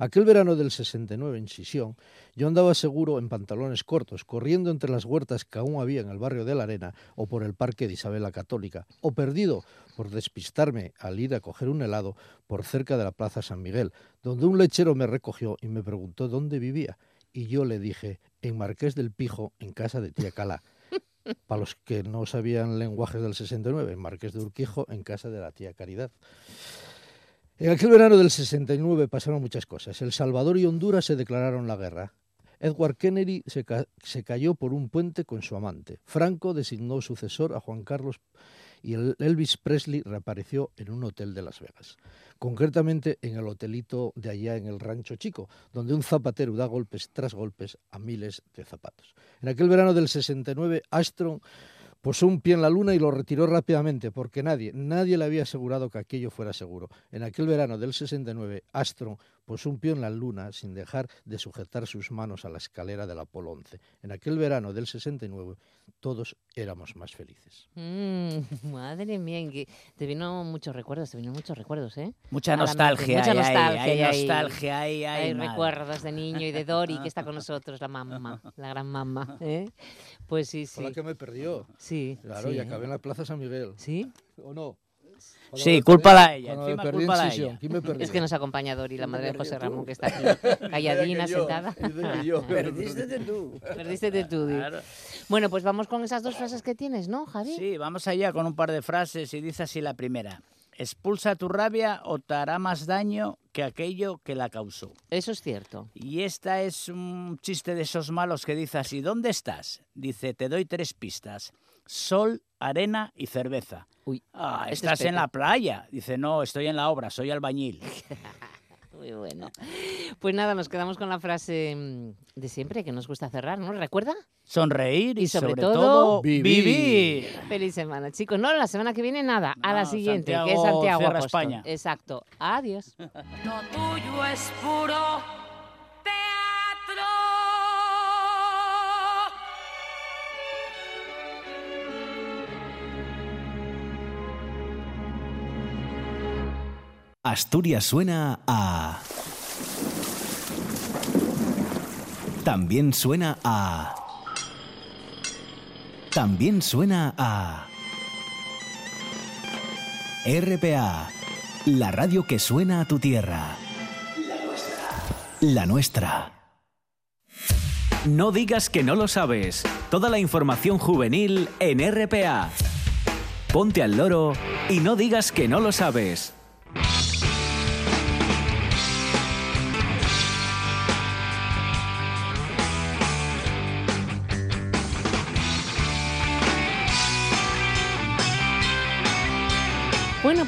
Speaker 4: Aquel verano del 69 en Sisión, yo andaba seguro en pantalones cortos, corriendo entre las huertas que aún había en el barrio de la Arena o por el parque de Isabel la Católica, o perdido por despistarme al ir a coger un helado por cerca de la Plaza San Miguel, donde un lechero me recogió y me preguntó dónde vivía. Y yo le dije, en Marqués del Pijo, en casa de tía Calá. Para los que no sabían lenguajes del 69, en Marqués de Urquijo, en casa de la tía Caridad. En aquel verano del 69 pasaron muchas cosas. El Salvador y Honduras se declararon la guerra. Edward Kennedy se, se cayó por un puente con su amante. Franco designó sucesor a Juan Carlos y el Elvis Presley reapareció en un hotel de Las Vegas. Concretamente en el hotelito de allá en el Rancho Chico, donde un zapatero da golpes tras golpes a miles de zapatos. En aquel verano del 69, Armstrong Posó un pie en la luna y lo retiró rápidamente, porque nadie, nadie le había asegurado que aquello fuera seguro. En aquel verano del 69, Armstrong posó un pie en la luna sin dejar de sujetar sus manos a la escalera del Apolo 11. En aquel verano del 69, todos éramos más felices.
Speaker 1: Mm, madre mía, que te vino muchos recuerdos, te vino muchos recuerdos, ¿eh?
Speaker 5: Mucha nostalgia,
Speaker 1: mucha
Speaker 5: hay, hay,
Speaker 1: nostalgia
Speaker 5: hay
Speaker 1: y hay-
Speaker 5: nostalgia, hay, hay,
Speaker 1: Hay recuerdos de niño y de Dori, que está con nosotros, la mamá, la gran mamá. ¿eh? Pues sí, sí.
Speaker 4: Fue la que me perdió.
Speaker 1: Sí.
Speaker 4: Claro,
Speaker 1: sí,
Speaker 4: y
Speaker 1: ¿eh?
Speaker 4: acabé en la Plaza San Miguel.
Speaker 1: ¿Sí?
Speaker 4: ¿O no? Cuando
Speaker 5: Sí,
Speaker 4: perdí-
Speaker 5: a ella.
Speaker 1: Es que nos acompaña Dori, la
Speaker 9: me
Speaker 1: madre de José
Speaker 9: tú.
Speaker 1: Ramón, que está aquí calladina, sentada.
Speaker 10: Perdiste tú.
Speaker 1: Perdiste tú.
Speaker 5: Claro.
Speaker 1: Bueno, pues vamos con esas dos frases que tienes, ¿no, Javi?
Speaker 5: Sí, vamos allá con un par de frases y dice así la primera. Expulsa tu rabia o te hará más daño que aquello que la causó.
Speaker 1: Eso es cierto.
Speaker 5: Y esta es un chiste de esos malos que dice así, ¿dónde estás? Dice, te doy tres pistas. Sol, arena y cerveza.
Speaker 1: Uy,
Speaker 5: Ah,
Speaker 1: este es
Speaker 5: estás en la playa. Dice, no, estoy en la obra, soy albañil.
Speaker 1: Muy bueno. Pues nada, nos quedamos con la frase mm, de siempre que nos gusta cerrar, ¿no? ¿Recuerda?
Speaker 5: Sonreír y,
Speaker 1: Y sobre
Speaker 5: sobre,
Speaker 1: todo,
Speaker 5: todo,
Speaker 4: vivir.
Speaker 5: vivir.
Speaker 1: Feliz semana, chicos. No, la semana que viene nada. A la siguiente, que es
Speaker 5: Santiago
Speaker 1: Santiago Apóstol.
Speaker 5: España.
Speaker 1: Exacto. Adiós.
Speaker 3: Lo tuyo es puro teatro.
Speaker 11: Asturias suena a... También suena a... También suena a... RPA, la radio que suena a tu tierra. La nuestra. La nuestra. No digas que no lo sabes. Toda la información juvenil en RPA. Ponte al loro y no digas que no lo sabes.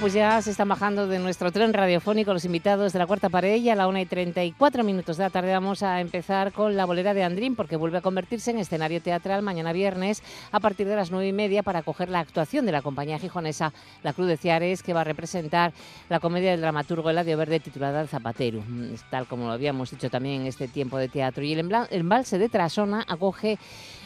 Speaker 1: Pues ya se están bajando de nuestro tren radiofónico los invitados de la cuarta pared y a la 1 y 34 minutos de la tarde vamos a empezar con la bolera de Andrín porque vuelve a convertirse en escenario teatral mañana viernes a partir de las 9 y media para acoger la actuación de la compañía gijonesa La Cruz de Ciares que va a representar la comedia del dramaturgo Eladio Verde titulada Zapatero, mm, tal como lo habíamos dicho también en este tiempo de teatro. Y el embalse de Trasona acoge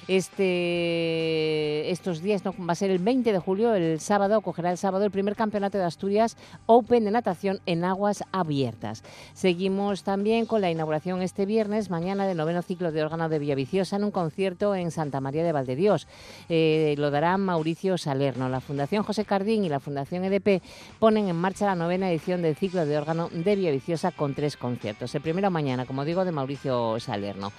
Speaker 1: este, estos días, ¿no? va a ser el 20 de julio, el sábado, acogerá el sábado el primer campeonato de Asturias Open de natación en aguas abiertas. Seguimos también con la inauguración este viernes, mañana, del noveno ciclo de órgano de Villaviciosa en un concierto en Santa María de Valdedios. Eh, lo dará Mauricio Salerno. La Fundación José Cardín y la Fundación EDP ponen en marcha la novena edición del ciclo de órgano de Villaviciosa con tres conciertos. El primero mañana, como digo, de Mauricio Salerno.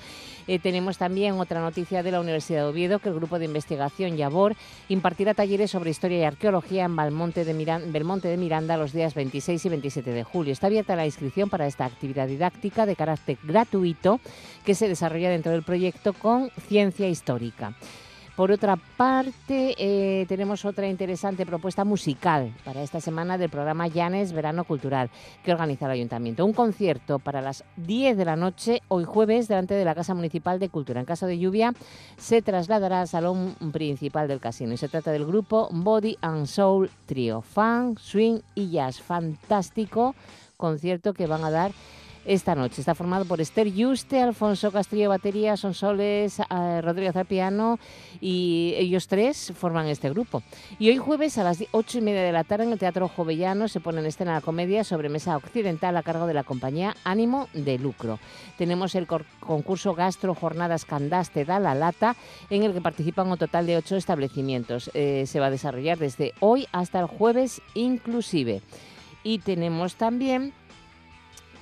Speaker 1: Eh, tenemos también otra noticia de la Universidad de Oviedo, que el grupo de investigación Yabor impartirá talleres sobre historia y arqueología en Belmonte de, Miran- Belmonte de Miranda los días 26 y 27 de julio. Está abierta la inscripción para esta actividad didáctica de carácter gratuito que se desarrolla dentro del proyecto con ciencia histórica. Por otra parte, eh, tenemos otra interesante propuesta musical para esta semana del programa Llanes Verano Cultural que organiza el Ayuntamiento. Un concierto para las 10 de la noche, hoy jueves, delante de la Casa Municipal de Cultura. En caso de lluvia, se trasladará al salón principal del casino y se trata del grupo Body and Soul Trio. Funk, swing y jazz. Fantástico concierto que van a dar esta noche. Está formado por Esther Yuste, Alfonso Castillo Batería, Sonsoles, eh, Rodríguez y ellos tres forman este grupo. Y hoy jueves a las ocho y media de la tarde en el Teatro Jovellano se pone en escena la comedia sobre mesa occidental a cargo de la compañía Ánimo de Lucro. Tenemos el concurso Gastro Jornadas Candaste da la Lata en el que participan un total de ocho establecimientos. Eh, se va a desarrollar desde hoy hasta el jueves inclusive. Y tenemos también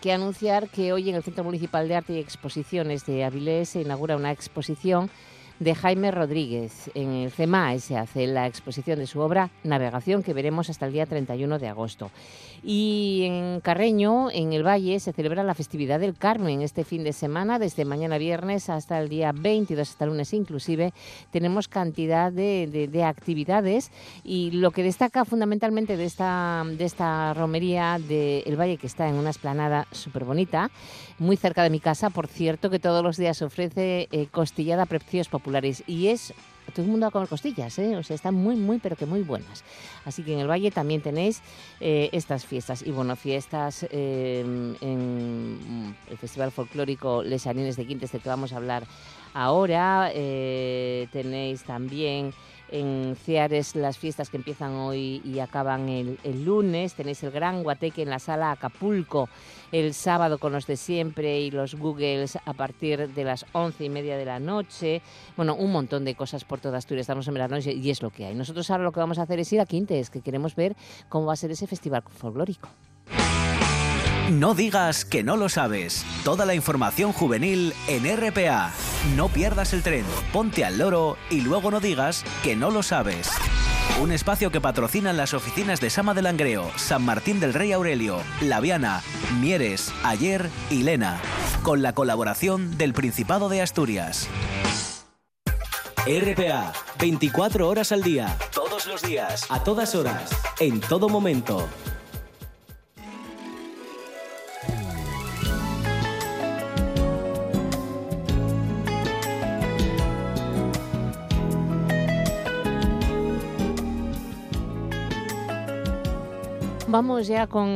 Speaker 1: que anunciar que hoy en el Centro Municipal de Arte y Exposiciones de Avilés se inaugura una exposición de Jaime Rodríguez. En el CEMAE se hace la exposición de su obra Navegación que veremos hasta el día 31 de agosto. Y en Carreño, en el Valle, se celebra la festividad del Carmen este fin de semana, desde mañana viernes hasta el día 22, hasta el lunes inclusive. Tenemos cantidad de, de- de actividades y lo que destaca fundamentalmente de esta, de esta romería del Valle, que está en una esplanada súper bonita, muy cerca de mi casa, por cierto, que todos los días ofrece eh, costillada a precios populares y es todo el mundo va a comer costillas, ¿eh? o sea, están muy, muy, pero que muy buenas. Así que en el Valle también tenéis eh, estas fiestas. Y bueno, fiestas eh, en el Festival Folclórico Les Anines de Quintes, del que vamos a hablar ahora. Tenéis también en Ciares las fiestas que empiezan hoy y acaban el, lunes. Tenéis el Gran Guateque en la sala Acapulco el sábado con los de siempre y los Googles a partir de las once y media de la noche. Bueno, un montón de cosas por toda Asturias. Estamos en verano y es lo que hay. Nosotros ahora lo que vamos a hacer es ir a Quintes, que queremos ver cómo va a ser ese festival folclórico.
Speaker 11: No digas que no lo sabes. Toda la información juvenil en RPA. No pierdas el tren, ponte al loro y luego no digas que no lo sabes. Un espacio que patrocinan las oficinas de Sama del Langreo, San Martín del Rey Aurelio, Laviana, Mieres, Ayer y Lena. Con la colaboración del Principado de Asturias. RPA, 24 horas al día, todos los días, a todas horas, en todo momento.
Speaker 1: Vamos ya con...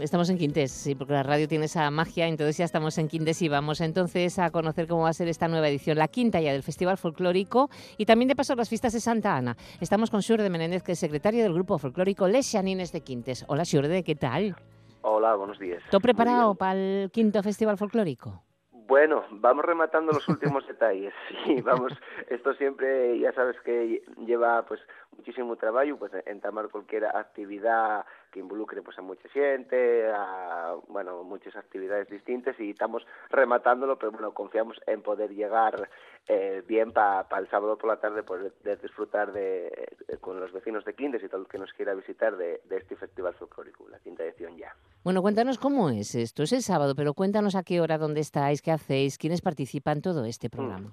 Speaker 1: Estamos en Quintes, sí, porque la radio tiene esa magia, entonces ya estamos en Quintes y vamos entonces a conocer cómo va a ser esta nueva edición, la quinta ya del Festival Folclórico y también de paso las fiestas de Santa Ana. Estamos con Xurde Menéndez, que es secretario del Grupo Folclórico Les Xanines de Quintes. Hola Xurde, ¿qué tal?
Speaker 9: Hola, buenos días.
Speaker 1: ¿Todo preparado para el quinto Festival Folclórico?
Speaker 9: Bueno, vamos rematando los últimos detalles. Sí, vamos, esto siempre, ya sabes que lleva pues muchísimo trabajo, pues entamar cualquier actividad que involucre pues a mucha gente, a bueno, muchas actividades distintas y estamos rematándolo, pero bueno, confiamos en poder llegar eh, bien para el sábado por la tarde poder de disfrutar de, con los vecinos de Quintes y todo el que nos quiera visitar de, este festival folclórico, la quinta edición ya.
Speaker 1: Bueno, cuéntanos cómo es esto, es el sábado, pero cuéntanos a qué hora, dónde estáis, qué hacéis, quiénes participan todo este programa.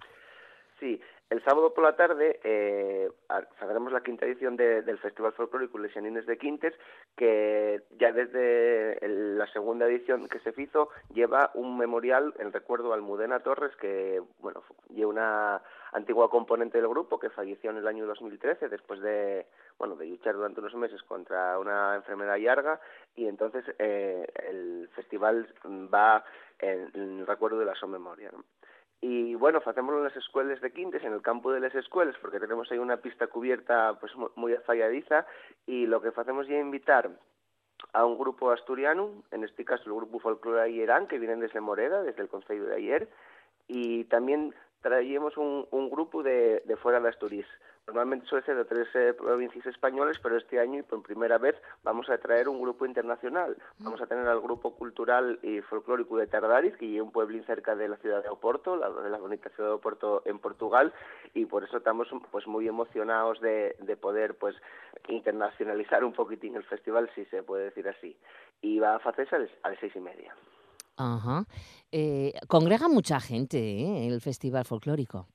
Speaker 9: Sí, el sábado por la tarde eh, haremos la quinta edición del Festival Folclórico Lesionines de Quintes, que ya desde la segunda edición que se hizo lleva un memorial en recuerdo a Almudena Torres, que bueno lleva una antigua componente del grupo que falleció en el año 2013 después de bueno de luchar durante unos meses contra una enfermedad larga y entonces eh, el festival va en, recuerdo de la su memoria. Y bueno, hacemos en las escuelas de Quintes, en el campo de las escuelas, porque tenemos ahí una pista cubierta pues muy afalladiza y lo que hacemos es invitar a un grupo asturiano, en este caso el grupo Folclore Ayerán, que vienen desde Moreda, desde el Consejo de ayer, y también traíamos un, un grupo de, de fuera de Asturias. Normalmente suele ser de tres eh, provincias españoles, pero este año y por primera vez vamos a traer un grupo internacional. Vamos a tener al grupo cultural y folclórico de Tardariz, que es un pueblín cerca de la ciudad de Oporto, la, de la bonita ciudad de Oporto en Portugal, y por eso estamos pues muy emocionados de, de poder pues internacionalizar un poquitín el festival, si se puede decir así. Y va a hacerse a las seis y media.
Speaker 1: Ajá. Eh, congrega mucha gente ¿eh? el festival folclórico.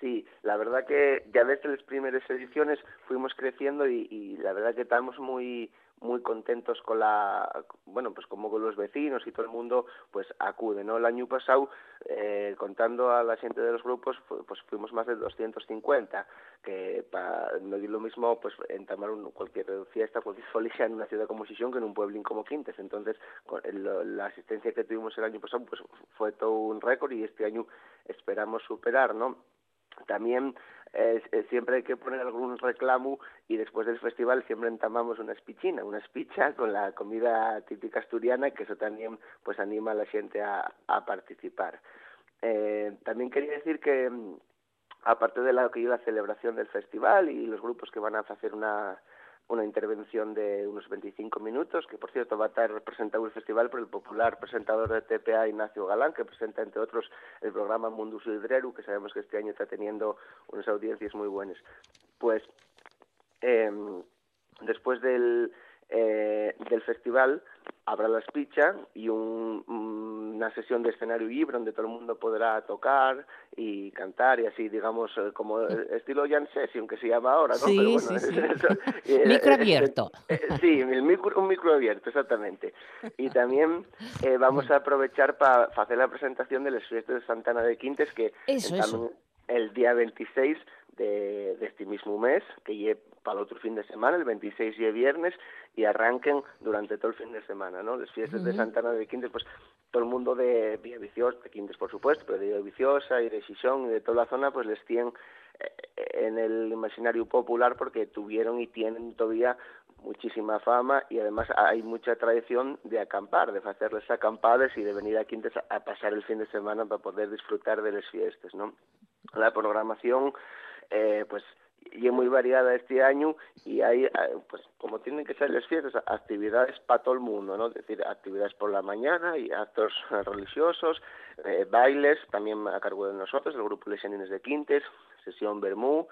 Speaker 9: Sí, la verdad que ya desde las primeras ediciones fuimos creciendo y, y la verdad que estamos muy muy contentos con la bueno pues como con los vecinos y todo el mundo pues acude no el año pasado eh, contando a la gente de los grupos pues fuimos más de 250 que para no es lo mismo pues entamar un, cualquier fiesta cualquier folia en una ciudad como Sisión que en un pueblín como Quintes. Entonces con la asistencia que tuvimos el año pasado pues fue todo un récord y este año esperamos superar no también eh, siempre hay que poner algún reclamo y después del festival siempre entamamos una espichina, una espicha con la comida típica asturiana que eso también pues anima a la gente a, a participar. Eh, también quería decir que mm, aparte de la que la celebración del festival y los grupos que van a hacer una una intervención de unos 25 minutos, que por cierto va a estar representado el festival por el popular presentador de TPA Ignacio Galán, que presenta entre otros el programa Mundus Hidreru, que sabemos que este año está teniendo unas audiencias muy buenas. Pues eh, después del, eh, del festival habrá la espicha y un, una sesión de escenario libre donde todo el mundo podrá tocar y cantar y así, digamos, eh, como estilo Jan Session que se llama ahora, ¿no?
Speaker 1: Sí, Pero bueno, sí, sí. micro abierto.
Speaker 9: Eh, sí, el micro, un micro abierto, exactamente. Y también eh, vamos a aprovechar para hacer la presentación de las fiestas de Santana de Quintes que
Speaker 1: eso, eso.
Speaker 9: El día 26 de, de este mismo mes, que lleve para el otro fin de semana, el 26 y el viernes, y arranquen durante todo el fin de semana, ¿no? Las fiestas de Santana de Quintes, pues todo el mundo de Villa Viciosa, de Quintes por supuesto, pero de Villa Viciosa y de Xixón y de toda la zona, pues les tienen eh, en el imaginario popular porque tuvieron y tienen todavía muchísima fama y además hay mucha tradición de acampar, de hacerles acampadas y de venir a Quintes a, pasar el fin de semana para poder disfrutar de las fiestas, ¿no? La programación, eh, pues, y es muy variada este año y hay, eh, pues, como tienen que ser las fiestas, actividades para todo el mundo, ¿no? Es decir, actividades por la mañana y actos religiosos, eh, bailes, también a cargo de nosotros, el grupo Lesionines de Quintes, sesión Bermú,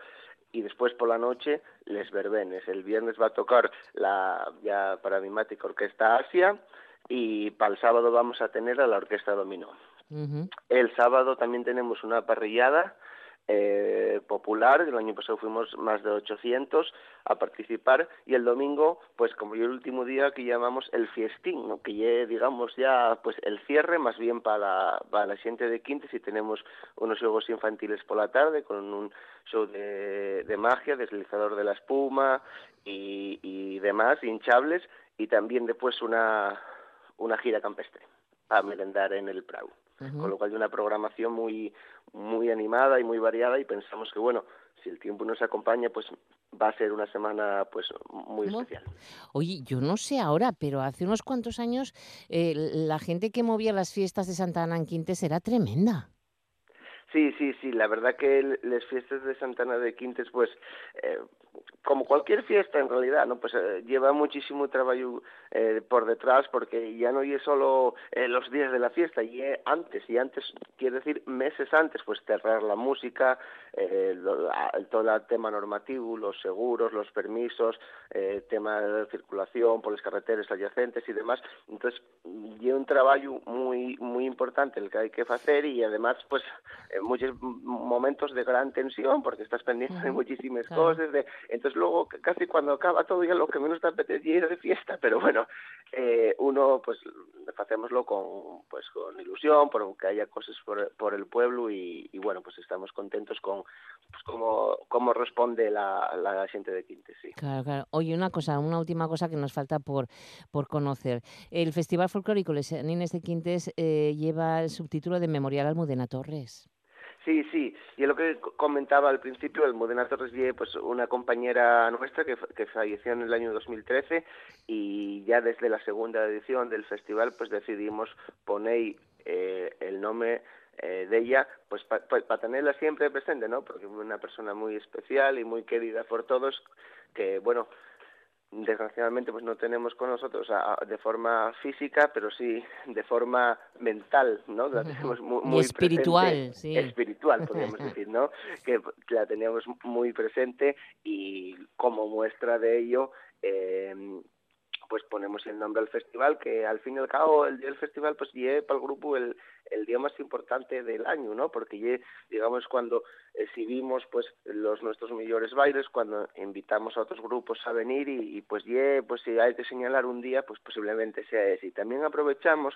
Speaker 9: y después por la noche les verbenes. El viernes va a tocar la ya paradigmática Orquesta Asia y para el sábado vamos a tener a la Orquesta Dominó. El sábado también tenemos una parrillada eh, popular, el año pasado fuimos más de 800 a participar. Y el domingo, pues como yo el último día que llamamos el fiestín, que ya digamos ya pues el cierre más bien para, para la gente de Quintes. Y tenemos unos juegos infantiles por la tarde con un show de, de magia, deslizador de la espuma y, y demás, hinchables. Y también después una, una gira campestre para merendar en el Prado con lo cual hay una programación muy muy animada y muy variada y pensamos que bueno si el tiempo nos acompaña pues va a ser una semana pues muy especial.
Speaker 1: Oye yo no sé ahora pero hace unos cuantos años eh, la gente que movía las fiestas de Santa Ana en Quintes era tremenda
Speaker 9: Sí, sí, sí, la verdad que las fiestas de Santana de Quintes, pues, eh, como cualquier fiesta en realidad, ¿no? Pues eh, lleva muchísimo trabajo eh, por detrás porque ya no es solo eh, los días de la fiesta, y antes, y antes, quiere decir meses antes, pues cerrar la música, eh, todo el tema normativo, los seguros, los permisos, eh, tema de circulación por las carreteras adyacentes y demás. Entonces, lleva un trabajo muy muy importante el que hay que hacer y además, pues, muchos momentos de gran tensión porque estás pendiente de muchísimas cosas, de entonces luego casi cuando acaba todo ya lo que menos te apetece ir de fiesta, pero bueno, eh, uno pues hacémoslo con pues con ilusión, por que haya cosas por, por el pueblo y, y, bueno, pues estamos contentos con pues cómo, cómo responde la, la gente de Quintes, sí.
Speaker 1: Claro, claro. Oye, una cosa, una última cosa que nos falta por, por conocer. El Festival Folclórico Les Nines de Quintes eh, lleva el subtítulo de Memorial Almudena Torres.
Speaker 9: Sí, sí, y es lo que comentaba al principio, el Modena Torres pues una compañera nuestra que, que falleció en el año 2013 y ya desde la segunda edición del festival pues decidimos poner eh, el nombre eh, de ella, pues para tenerla siempre presente, ¿no? Porque es una persona muy especial y muy querida por todos, que bueno, desgraciadamente pues no tenemos con nosotros de forma física pero sí de forma mental no la tenemos muy, muy
Speaker 1: espiritual
Speaker 9: sí. espiritual podríamos decir no que la teníamos muy presente y como muestra de ello eh, pues ponemos el nombre al festival, que al fin y al cabo el día del festival pues lleve para el grupo el, el día más importante del año, ¿no? Porque ye, digamos cuando exhibimos pues los nuestros mejores bailes, cuando invitamos a otros grupos a venir y, y pues ye, pues si hay que señalar un día, pues posiblemente sea ese. Y también aprovechamos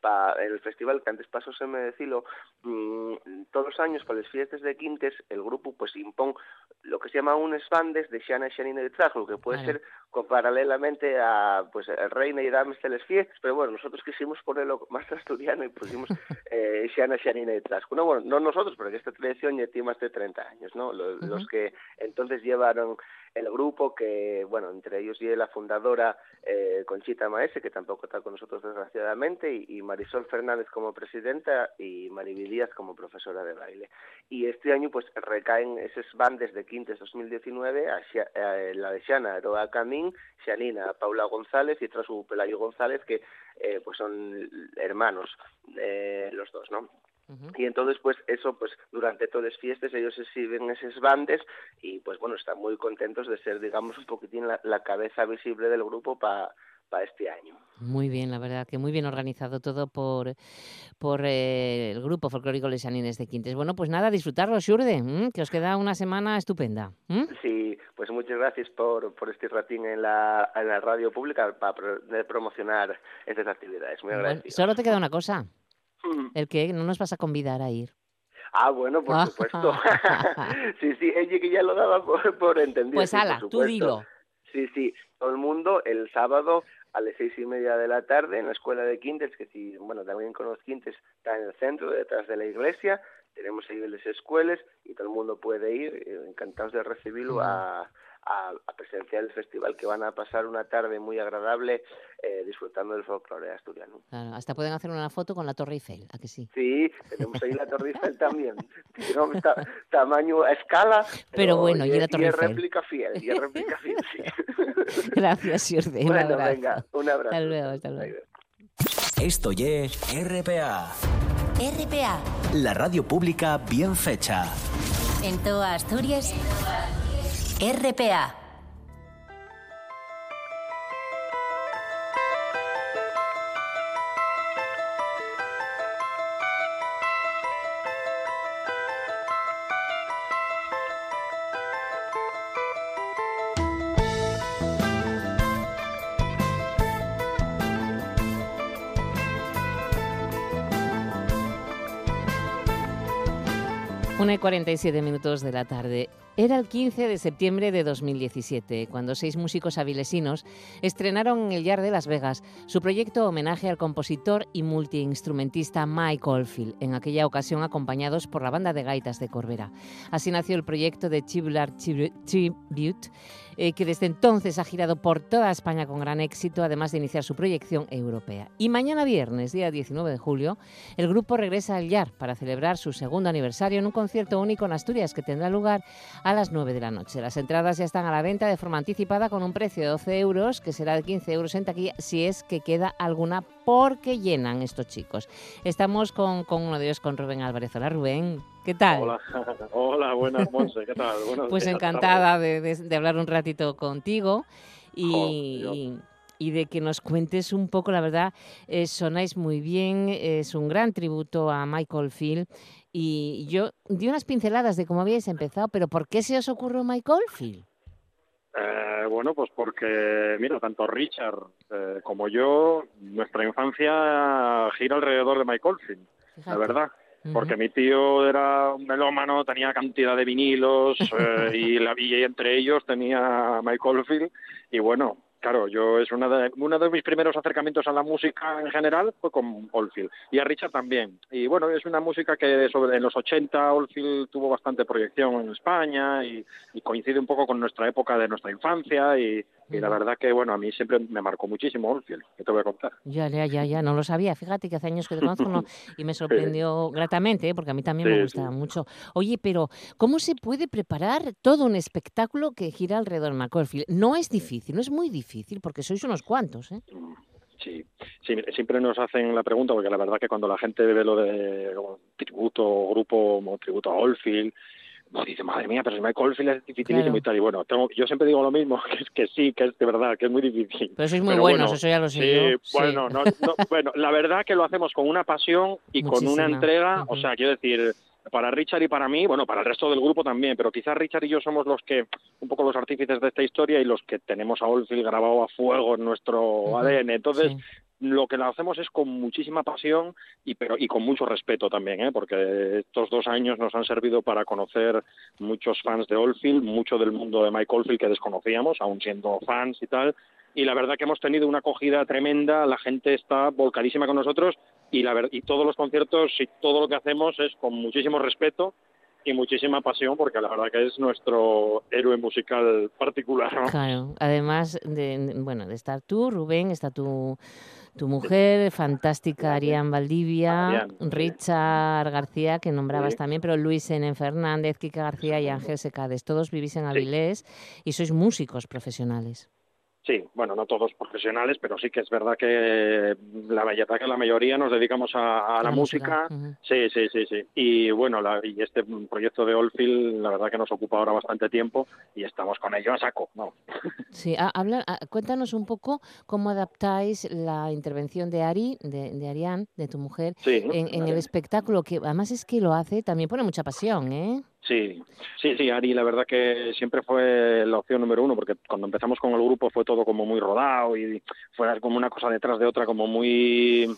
Speaker 9: para el festival que antes pasó se me decilo, mmm, todos los años para las fiestas de Quintes el grupo pues impone lo que se llama un bandes de Xana Xanina de Trajo, que puede ser con, paralelamente a pues el Reina y Dames de las fiestas, pero bueno, nosotros quisimos ponerlo más asturiano y pusimos eh, Xana Xanina de Trajo. No, bueno, no nosotros, porque esta tradición ya tiene más de 30 años, ¿no? Los, uh -huh. los que entonces llevaron el grupo que, bueno, entre ellos y la fundadora eh, Conchita Maese, que tampoco está con nosotros desgraciadamente, y, Marisol Fernández como presidenta y Mariby Díaz como profesora de baile. Y este año pues recaen esos bandes de Quintes 2019 a, a, la de Xana Aroa Camín, Xanina Paula González y tras su Pelayo González, que eh, pues son hermanos eh, los dos, ¿no? Uh -huh. Y entonces, pues eso, pues durante todas las fiestas ellos exhiben esos bandes y pues bueno, están muy contentos de ser, digamos, un poquitín la, la cabeza visible del grupo para para este año.
Speaker 1: Muy bien, la verdad, que muy bien organizado todo por, por eh, el grupo folclórico Lesanines de Quintes. Bueno, pues nada, disfrutarlo, Xurde, que os queda una semana estupenda. ¿m?
Speaker 9: Sí, pues muchas gracias por, por este ratín en la, en la radio pública para promocionar estas actividades. Muy agradecido.
Speaker 1: Bueno, solo te queda una cosa. El que no nos vas a convidar a ir.
Speaker 9: Ah, bueno, por supuesto. sí, sí, ella que ya lo daba por, por entendido.
Speaker 1: Pues ala, tú dilo.
Speaker 9: Sí, sí, todo el mundo el sábado a las seis y media de la tarde en la escuela de Quintes, que si, bueno, también con los Quintes está en el centro, detrás de la iglesia, tenemos ahí las escuelas y todo el mundo puede ir, eh, encantados de recibirlo a, a, a, presenciar el festival que van a pasar una tarde muy agradable eh, disfrutando del folclore asturiano.
Speaker 1: Claro, hasta pueden hacer una foto con la Torre Eiffel, ¿a que sí?
Speaker 9: Sí, tenemos ahí la Torre Eiffel también. No, ta, tamaño a escala.
Speaker 1: Pero, pero bueno, y, y, la Torre
Speaker 9: y
Speaker 1: Eiffel.
Speaker 9: réplica fiel, y réplica fiel, sí.
Speaker 1: Gracias, Jordi.
Speaker 9: Bueno,
Speaker 1: un abrazo.
Speaker 9: venga, un abrazo.
Speaker 1: Hasta luego, hasta luego.
Speaker 11: Esto ye RPA.
Speaker 2: RPA.
Speaker 11: La radio pública bien fecha.
Speaker 2: En toda Asturias. RPA.
Speaker 1: Y 47 minutos de la tarde. Era el 15 de septiembre de 2017, cuando seis músicos avilesinos estrenaron en el Yard de Las Vegas su proyecto homenaje al compositor y multiinstrumentista Mike Oldfield, en aquella ocasión acompañados por la banda de gaitas de Corbera. Así nació el proyecto de Chibular Tribute, eh, que desde entonces ha girado por toda España con gran éxito, además de iniciar su proyección europea. Y mañana viernes, día 19 de julio, el grupo regresa al Yard para celebrar su segundo aniversario en un concierto único en Asturias que tendrá lugar a las 9 de la noche. Las entradas ya están a la venta de forma anticipada con un precio de 12 euros, que será de 15 euros en taquilla, si es que queda alguna, porque llenan estos chicos. Estamos con, con uno de ellos, con Rubén Álvarez. Hola, Rubén. ¿Qué tal?
Speaker 10: Hola, hola buenas, Monse, ¿qué tal? Buenos
Speaker 1: pues
Speaker 10: días,
Speaker 1: encantada de, de, de, hablar un ratito contigo y,
Speaker 10: oh,
Speaker 1: y, y, de que nos cuentes un poco, la verdad, eh, sonáis muy bien, es un gran tributo a Michael Field y yo di unas pinceladas de cómo habíais empezado, pero ¿por qué se os ocurrió Michael Field?
Speaker 10: Eh, bueno, pues porque, mira, tanto Richard eh, como yo, nuestra infancia gira alrededor de Michael Field, Fíjate. la verdad porque uh -huh. mi tío era un melómano, tenía cantidad de vinilos eh, y, la, y entre ellos tenía Michael Field y bueno, claro, yo es una de, uno de mis primeros acercamientos a la música en general fue con Oldfield y a Richard también. Y bueno, es una música que sobre en los 80 Oldfield tuvo bastante proyección en España y, y coincide un poco con nuestra época de nuestra infancia y, y la verdad que bueno, a mí siempre me marcó muchísimo Oldfield, que te voy a contar.
Speaker 1: Ya, ya, ya, ya, no lo sabía. Fíjate que hace años que te conozco no, y me sorprendió sí. gratamente, ¿eh? porque a mí también sí, me gustaba sí. mucho. Oye, pero ¿cómo se puede preparar todo un espectáculo que gira alrededor de McCorfield? No es difícil, no es muy difícil porque sois unos cuantos, ¿eh?
Speaker 10: Sí, sí, siempre nos hacen la pregunta porque la verdad que cuando la gente ve lo de como, tributo, grupo, tributo a Oldfield, dice, madre mía, pero si Michael Oldfield es dificilísimo claro. y tal. Y bueno, tengo, yo siempre digo lo mismo, que es que sí, que es de verdad, que es muy difícil.
Speaker 1: Pero sois muy pero buenos, bueno, eso ya lo sé
Speaker 10: sí. Bueno, no, no, bueno, la verdad que lo hacemos con una pasión y Muchísima. con una entrega, uh -huh. o sea, quiero decir, para Richard y para mí, bueno, para el resto del grupo también, pero quizás Richard y yo somos los que, un poco los artífices de esta historia y los que tenemos a Oldfield grabado a fuego en nuestro uh -huh. ADN. Entonces, sí. Lo que lo hacemos es con muchísima pasión y, pero, y con mucho respeto también, ¿eh? porque estos dos años nos han servido para conocer muchos fans de Oldfield, mucho del mundo de Mike Oldfield que desconocíamos, aún siendo fans y tal, y la verdad que hemos tenido una acogida tremenda, la gente está volcadísima con nosotros y, la, y todos los conciertos y todo lo que hacemos es con muchísimo respeto y muchísima pasión porque la verdad que es nuestro héroe musical particular. ¿no?
Speaker 1: Claro, además de, bueno, de estar tú, Rubén, está tu, tu mujer, fantástica Arián Valdivia, Arián, Richard sí. García, que nombrabas sí. también, pero Luis N. Fernández, Kika García y Ángel Secades. Todos vivís en Avilés sí. y sois músicos profesionales.
Speaker 10: Sí, bueno, no todos profesionales, pero sí que es verdad que la verdad que la mayoría nos dedicamos a, a la, la, música. música. Uh -huh. Sí, sí, sí, sí. Y bueno, la, y este proyecto de Oldfield, la verdad que nos ocupa ahora bastante tiempo y estamos con ello a saco, ¿no?
Speaker 1: Sí, habla, cuéntanos un poco cómo adaptáis la intervención de Ari, de, de Arián, de tu mujer,
Speaker 10: sí,
Speaker 1: en, en el espectáculo, que además es que lo hace, también pone mucha pasión, ¿eh?
Speaker 10: Sí, sí, sí, Ari, la verdad que siempre fue la opción número uno, porque cuando empezamos con el grupo fue todo como muy rodado y fue como una cosa detrás de otra, como muy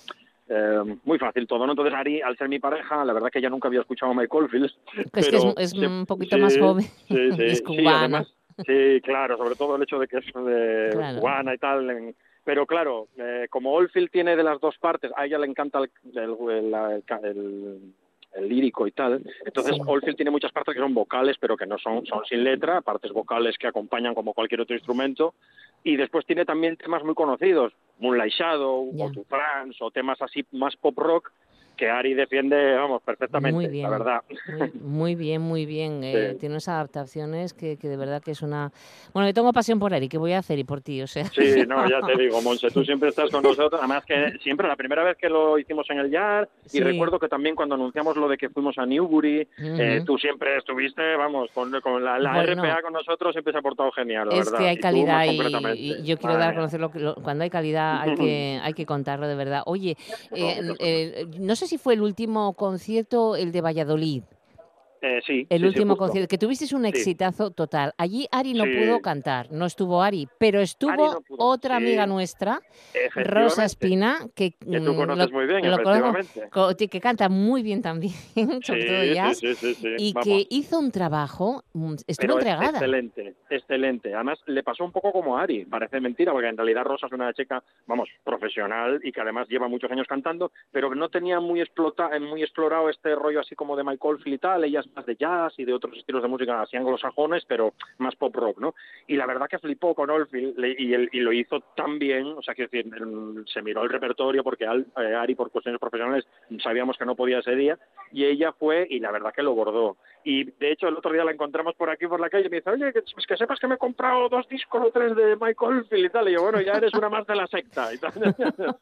Speaker 10: eh, muy fácil todo, ¿no? Entonces Ari, al ser mi pareja, la verdad que ella nunca había escuchado a Michael Fields.
Speaker 1: Es
Speaker 10: pero,
Speaker 1: que es, es un poquito sí, más joven,
Speaker 10: sí, sí,
Speaker 1: es cubana.
Speaker 10: Sí, sí, claro, sobre todo el hecho de que es de claro. cubana y tal, en, pero claro, eh, como Oldfield tiene de las dos partes, a ella le encanta el, el, el, el el lírico y tal. Entonces,
Speaker 1: Sí.
Speaker 10: Oldfield tiene muchas partes que son vocales, pero que no son, son sin letra, partes vocales que acompañan como cualquier otro instrumento. Y después tiene también temas muy conocidos, Moonlight Shadow, o To France, o temas así más pop rock, que Ari defiende, vamos, perfectamente,
Speaker 1: Muy bien.
Speaker 10: la verdad.
Speaker 1: Muy, muy bien, muy bien. eh,
Speaker 10: Sí.
Speaker 1: tiene unas adaptaciones que, que de verdad que es una... Bueno, yo tengo pasión por Ari, ¿qué voy a hacer? Y por ti, o sea...
Speaker 10: Sí, no, ya te digo, Monse, tú siempre estás con nosotros. Además que siempre, la primera vez que lo hicimos en el Yard,
Speaker 1: Sí.
Speaker 10: y recuerdo que también cuando anunciamos lo de que fuimos a Newbury, eh, tú siempre estuviste, vamos, con, con la, la
Speaker 1: Bueno.
Speaker 10: RPA con nosotros siempre se ha portado genial, la
Speaker 1: Es
Speaker 10: verdad.
Speaker 1: que hay
Speaker 10: Y
Speaker 1: calidad y, yo quiero
Speaker 10: Madre
Speaker 1: dar a conocer lo lo- cuando hay calidad hay que hay que contarlo de verdad. Oye, eh, eh, no sé si fue el último concierto el de Valladolid.
Speaker 10: Eh, sí,
Speaker 1: El
Speaker 10: sí,
Speaker 1: último concierto, que tuvisteis un
Speaker 10: Sí.
Speaker 1: exitazo total. Allí Ari no pudo cantar, no estuvo Ari, pero estuvo
Speaker 10: no
Speaker 1: otra amiga nuestra. Rosa Espina, que,
Speaker 10: Que tú
Speaker 1: mm,
Speaker 10: conoces muy bien,
Speaker 1: lo conozco, que canta muy bien también, sobre todo jazz, y
Speaker 10: vamos.
Speaker 1: que hizo un trabajo, mm, estuvo
Speaker 10: Pero
Speaker 1: entregada.
Speaker 10: Excelente, excelente. Además, le pasó un poco como a Ari. Parece mentira, porque en realidad Rosa es una chica, vamos, profesional y que además lleva muchos años cantando, pero no tenía muy, explota, eh, muy explorado este rollo así como de Michael Oldfield y tal. Ella más de jazz y de otros estilos de música así anglosajones, pero más pop rock, ¿no? Y la verdad que flipó con Oldfield y, él- y lo hizo tan bien, o sea, que decir, él se miró el repertorio porque Al- eh, Ari, por cuestiones profesionales, sabíamos que no podía ese día, y ella fue y la verdad que lo bordó. Y de hecho, el otro día la encontramos por aquí, por la calle, y me dice, oye, que, pues que sepas que me he comprado dos discos o tres de Michael Oldfield y tal. Y yo, bueno, ya eres una más de la secta. Y tal.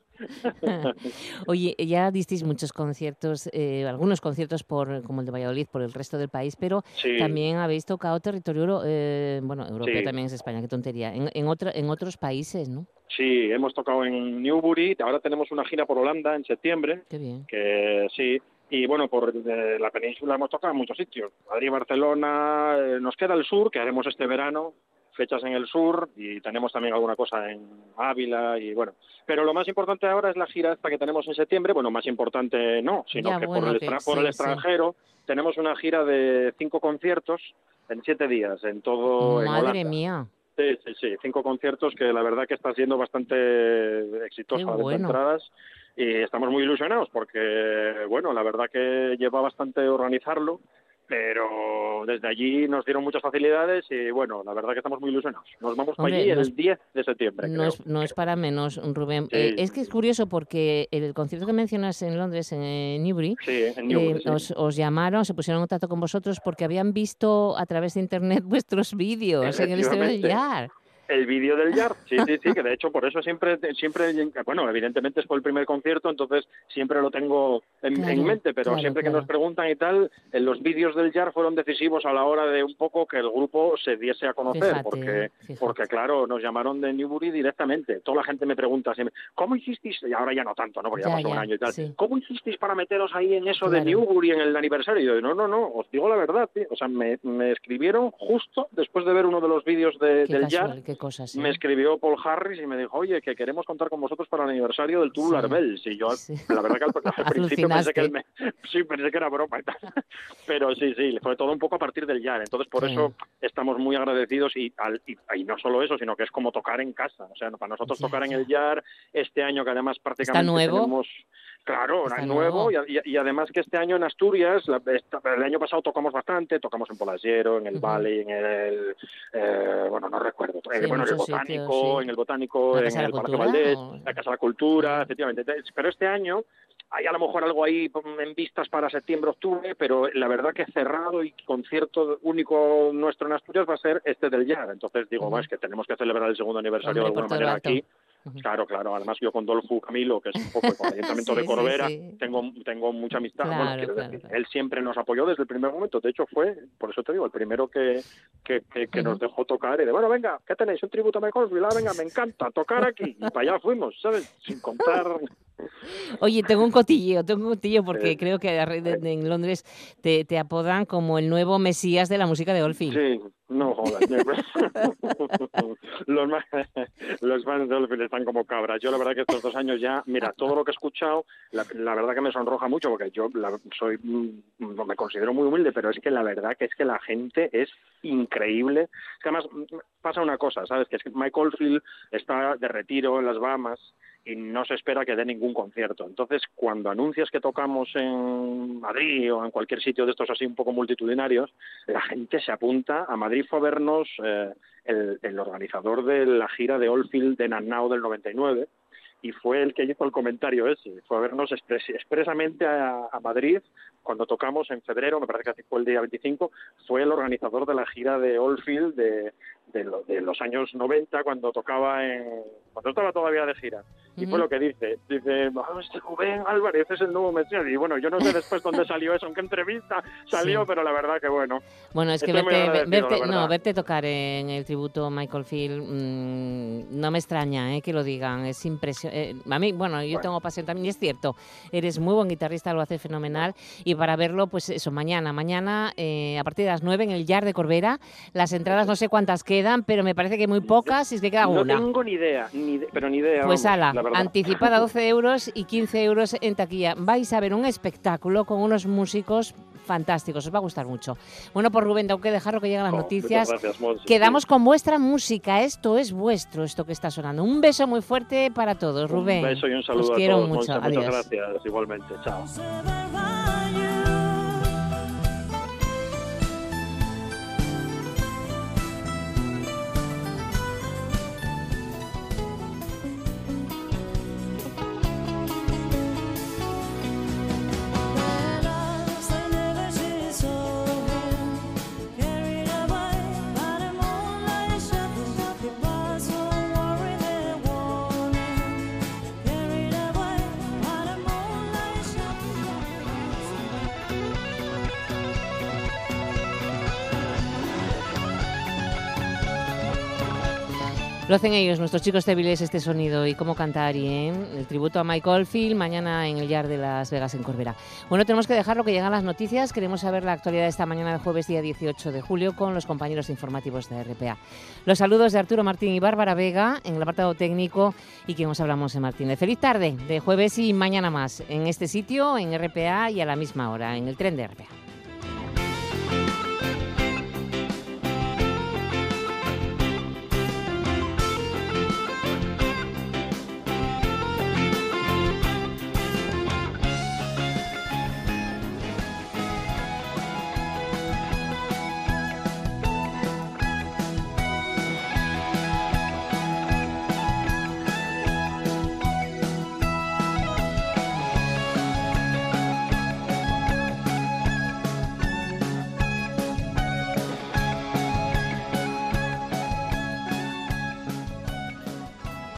Speaker 1: Oye, ya disteis muchos conciertos, eh, algunos conciertos por como el de Valladolid, por el resto del país, pero
Speaker 10: Sí.
Speaker 1: también habéis tocado territorio, euro- eh, bueno, europeo
Speaker 10: Sí.
Speaker 1: también es España, qué tontería, en, en, otra- en otros países, ¿no?
Speaker 10: Sí, hemos tocado en Newbury, ahora tenemos una gira por Holanda en septiembre,
Speaker 1: Qué bien.
Speaker 10: que sí, y bueno, por eh, la península hemos tocado en muchos sitios, Madrid, Barcelona, eh, nos queda el sur, que haremos este verano, fechas en el sur, y tenemos también alguna cosa en Ávila, y bueno, pero lo más importante ahora es la gira esta que tenemos en septiembre, bueno, más importante no, sino
Speaker 1: Ya,
Speaker 10: que,
Speaker 1: bueno,
Speaker 10: por el,
Speaker 1: que
Speaker 10: por el
Speaker 1: sí.
Speaker 10: extranjero tenemos una gira de cinco conciertos en siete días, en todo, en
Speaker 1: Madre mía.
Speaker 10: Sí, sí, sí, cinco conciertos que la verdad que está siendo bastante exitosa
Speaker 1: Qué
Speaker 10: la venta de
Speaker 1: bueno.
Speaker 10: entradas y estamos muy ilusionados porque, bueno, la verdad que lleva bastante organizarlo, pero desde allí nos dieron muchas facilidades y, bueno, la verdad que estamos muy ilusionados. Nos vamos para
Speaker 1: Hombre,
Speaker 10: allí
Speaker 1: no
Speaker 10: el
Speaker 1: es-
Speaker 10: 10 de septiembre,
Speaker 1: No
Speaker 10: creo.
Speaker 1: es, no es para menos, Rubén.
Speaker 10: Sí,
Speaker 1: Eh, es que es curioso porque el concierto que mencionas en Londres, en Newbury,
Speaker 10: Sí, en Newbury,
Speaker 1: eh,
Speaker 10: sí.
Speaker 1: os, os llamaron, se pusieron en contacto con vosotros porque habían visto a través de internet vuestros vídeos en el
Speaker 10: Efectivamente.
Speaker 1: Yard.
Speaker 10: El vídeo del Yard, sí, sí, sí, que de hecho por eso siempre, siempre, bueno, evidentemente es por el primer concierto, entonces siempre lo tengo en,
Speaker 1: Claro,
Speaker 10: en mente, pero
Speaker 1: claro,
Speaker 10: siempre que nos preguntan y tal, en los vídeos del Yard fueron decisivos a la hora de un poco que el grupo se diese a conocer,
Speaker 1: Fíjate,
Speaker 10: porque,
Speaker 1: fíjate.
Speaker 10: porque claro, nos llamaron de Newbury directamente. Toda la gente me pregunta siempre, ¿cómo hicisteis? Y ahora ya no tanto, ¿no? Porque ya,
Speaker 1: Ya,
Speaker 10: pasó un año y tal.
Speaker 1: sí.
Speaker 10: ¿Cómo hicisteis para meteros ahí en eso de. Newbury en el aniversario? Y yo, no, no, no, os digo la verdad, tío. O sea, me, me escribieron justo después de ver uno de los vídeos de, del
Speaker 1: casual,
Speaker 10: Yard
Speaker 1: qué cosas.
Speaker 10: me
Speaker 1: ¿eh?
Speaker 10: escribió Paul Harris y me dijo, oye, que queremos contar con vosotros para el aniversario del Tubular
Speaker 1: Sí.
Speaker 10: Bells. Y yo,
Speaker 1: Sí.
Speaker 10: la verdad que al, al principio pensé que, él me- sí, pensé que era broma y tal. Pero sí, sí, fue todo un poco a partir del Yard. Entonces, por
Speaker 1: Sí.
Speaker 10: eso estamos muy agradecidos y, al- y, y no solo eso, sino que es como tocar en casa. O sea, para nosotros tocar en el Yard este año, que además prácticamente
Speaker 1: nuevo?
Speaker 10: tenemos... Claro,
Speaker 1: Está
Speaker 10: es nuevo,
Speaker 1: nuevo.
Speaker 10: Y, además que este año en Asturias, la- esta- el año pasado tocamos bastante, tocamos en Polasiero, en el. Valle, en el, eh, bueno, no recuerdo,
Speaker 1: Sí,
Speaker 10: eh,
Speaker 1: en
Speaker 10: bueno, en el Botánico,
Speaker 1: sí.
Speaker 10: en el Botánico,
Speaker 1: ¿La
Speaker 10: en el Parque
Speaker 1: Cultura
Speaker 10: Valdés,
Speaker 1: o-
Speaker 10: la Casa de la Cultura, efectivamente. Pero este año hay a lo mejor algo ahí en vistas para septiembre, octubre, pero la verdad que cerrado y concierto único nuestro en Asturias va a ser este del Yard. Entonces digo, bueno, es que tenemos que celebrar el segundo aniversario
Speaker 1: Hombre,
Speaker 10: de alguna manera aquí. Claro, claro. Además yo con Dolfo Camilo, que es un poco con el Ayuntamiento
Speaker 1: Sí,
Speaker 10: de Corbera,
Speaker 1: sí.
Speaker 10: tengo tengo mucha amistad.
Speaker 1: Claro,
Speaker 10: bueno,
Speaker 1: claro,
Speaker 10: decir,
Speaker 1: claro.
Speaker 10: él siempre nos apoyó desde el primer momento. De hecho fue, por eso te digo, el primero que, que, que, que nos dejó tocar y de, bueno, venga, ¿qué tenéis? Un tributo a Michael? Ah, venga, me encanta tocar aquí. Y para allá fuimos, ¿sabes? Sin contar...
Speaker 1: Oye, tengo un cotilleo, tengo un cotilleo porque
Speaker 10: Sí.
Speaker 1: creo que en Londres te, te apodan como el nuevo Mesías de la música de Oldfield.
Speaker 10: Sí, No jodas. los, los fans de Olfil están como cabras. Yo la verdad que estos dos años ya, mira, todo lo que he escuchado, la, verdad que me sonroja mucho porque yo soy, mm, me considero muy humilde, pero es que la verdad que es que la gente es increíble. Es que además mm, pasa una cosa, ¿sabes? Que es que Mike Oldfield está de retiro en las Bahamas y no se espera que dé ningún concierto. Entonces, cuando anuncias que tocamos en Madrid o en cualquier sitio de estos así un poco multitudinarios, la gente se apunta. A Madrid fue a vernos eh, el, organizador de la gira de Oldfield de Nannao del 99 y fue el que hizo el comentario ese. Fue a vernos expresamente a, Madrid cuando tocamos en febrero, me parece que fue el día 25, fue el organizador de la gira de Oldfield de, de, los años 90 cuando tocaba en, cuando estaba todavía de gira. Y fue lo que dice, dice, oh, este Rubén Álvarez es el nuevo Mesías. Y bueno, yo no sé después dónde salió eso, en qué entrevista salió, pero la verdad que bueno.
Speaker 1: Bueno, es que verte, verte, no, verte tocar en el tributo Michael Field mm, no me extraña eh, que lo digan, es impresionante. Eh, a mí, bueno, yo tengo pasión también, y es cierto, eres muy buen guitarrista, lo haces fenomenal. Y para verlo, pues eso, mañana, mañana eh, a partir de las 9 en el Yard de Corbera, las entradas no sé cuántas quedan, pero me parece que muy pocas, si es que queda una.
Speaker 10: No tengo ni idea, ni pero ni idea.
Speaker 1: Pues ala, anticipada 12 euros y 15 euros en taquilla. Vais a ver un espectáculo con unos músicos fantásticos, os va a gustar mucho. Bueno, por Rubén, tengo que dejarlo que lleguen las oh, noticias. Quedamos con vuestra música, esto es vuestro, esto que está sonando. Un beso muy fuerte para todos, Rubén.
Speaker 10: Un beso y un saludo
Speaker 1: os quiero mucho. Adiós.
Speaker 10: Muchas gracias, igualmente. Chao.
Speaker 1: Lo hacen ellos, nuestros chicos débiles, este sonido y cómo cantar y el tributo a Michael Field mañana en el Yard de Las Vegas en Corbera. Bueno, tenemos que dejarlo que llegan las noticias. Queremos saber la actualidad de esta mañana de jueves día 18 de julio con los compañeros informativos de RPA. Los saludos de Arturo Martín y Bárbara Vega en el apartado técnico y quien os hablamos en Martínez. Feliz tarde de jueves y mañana más en este sitio, en RPA y a la misma hora, en el tren de RPA.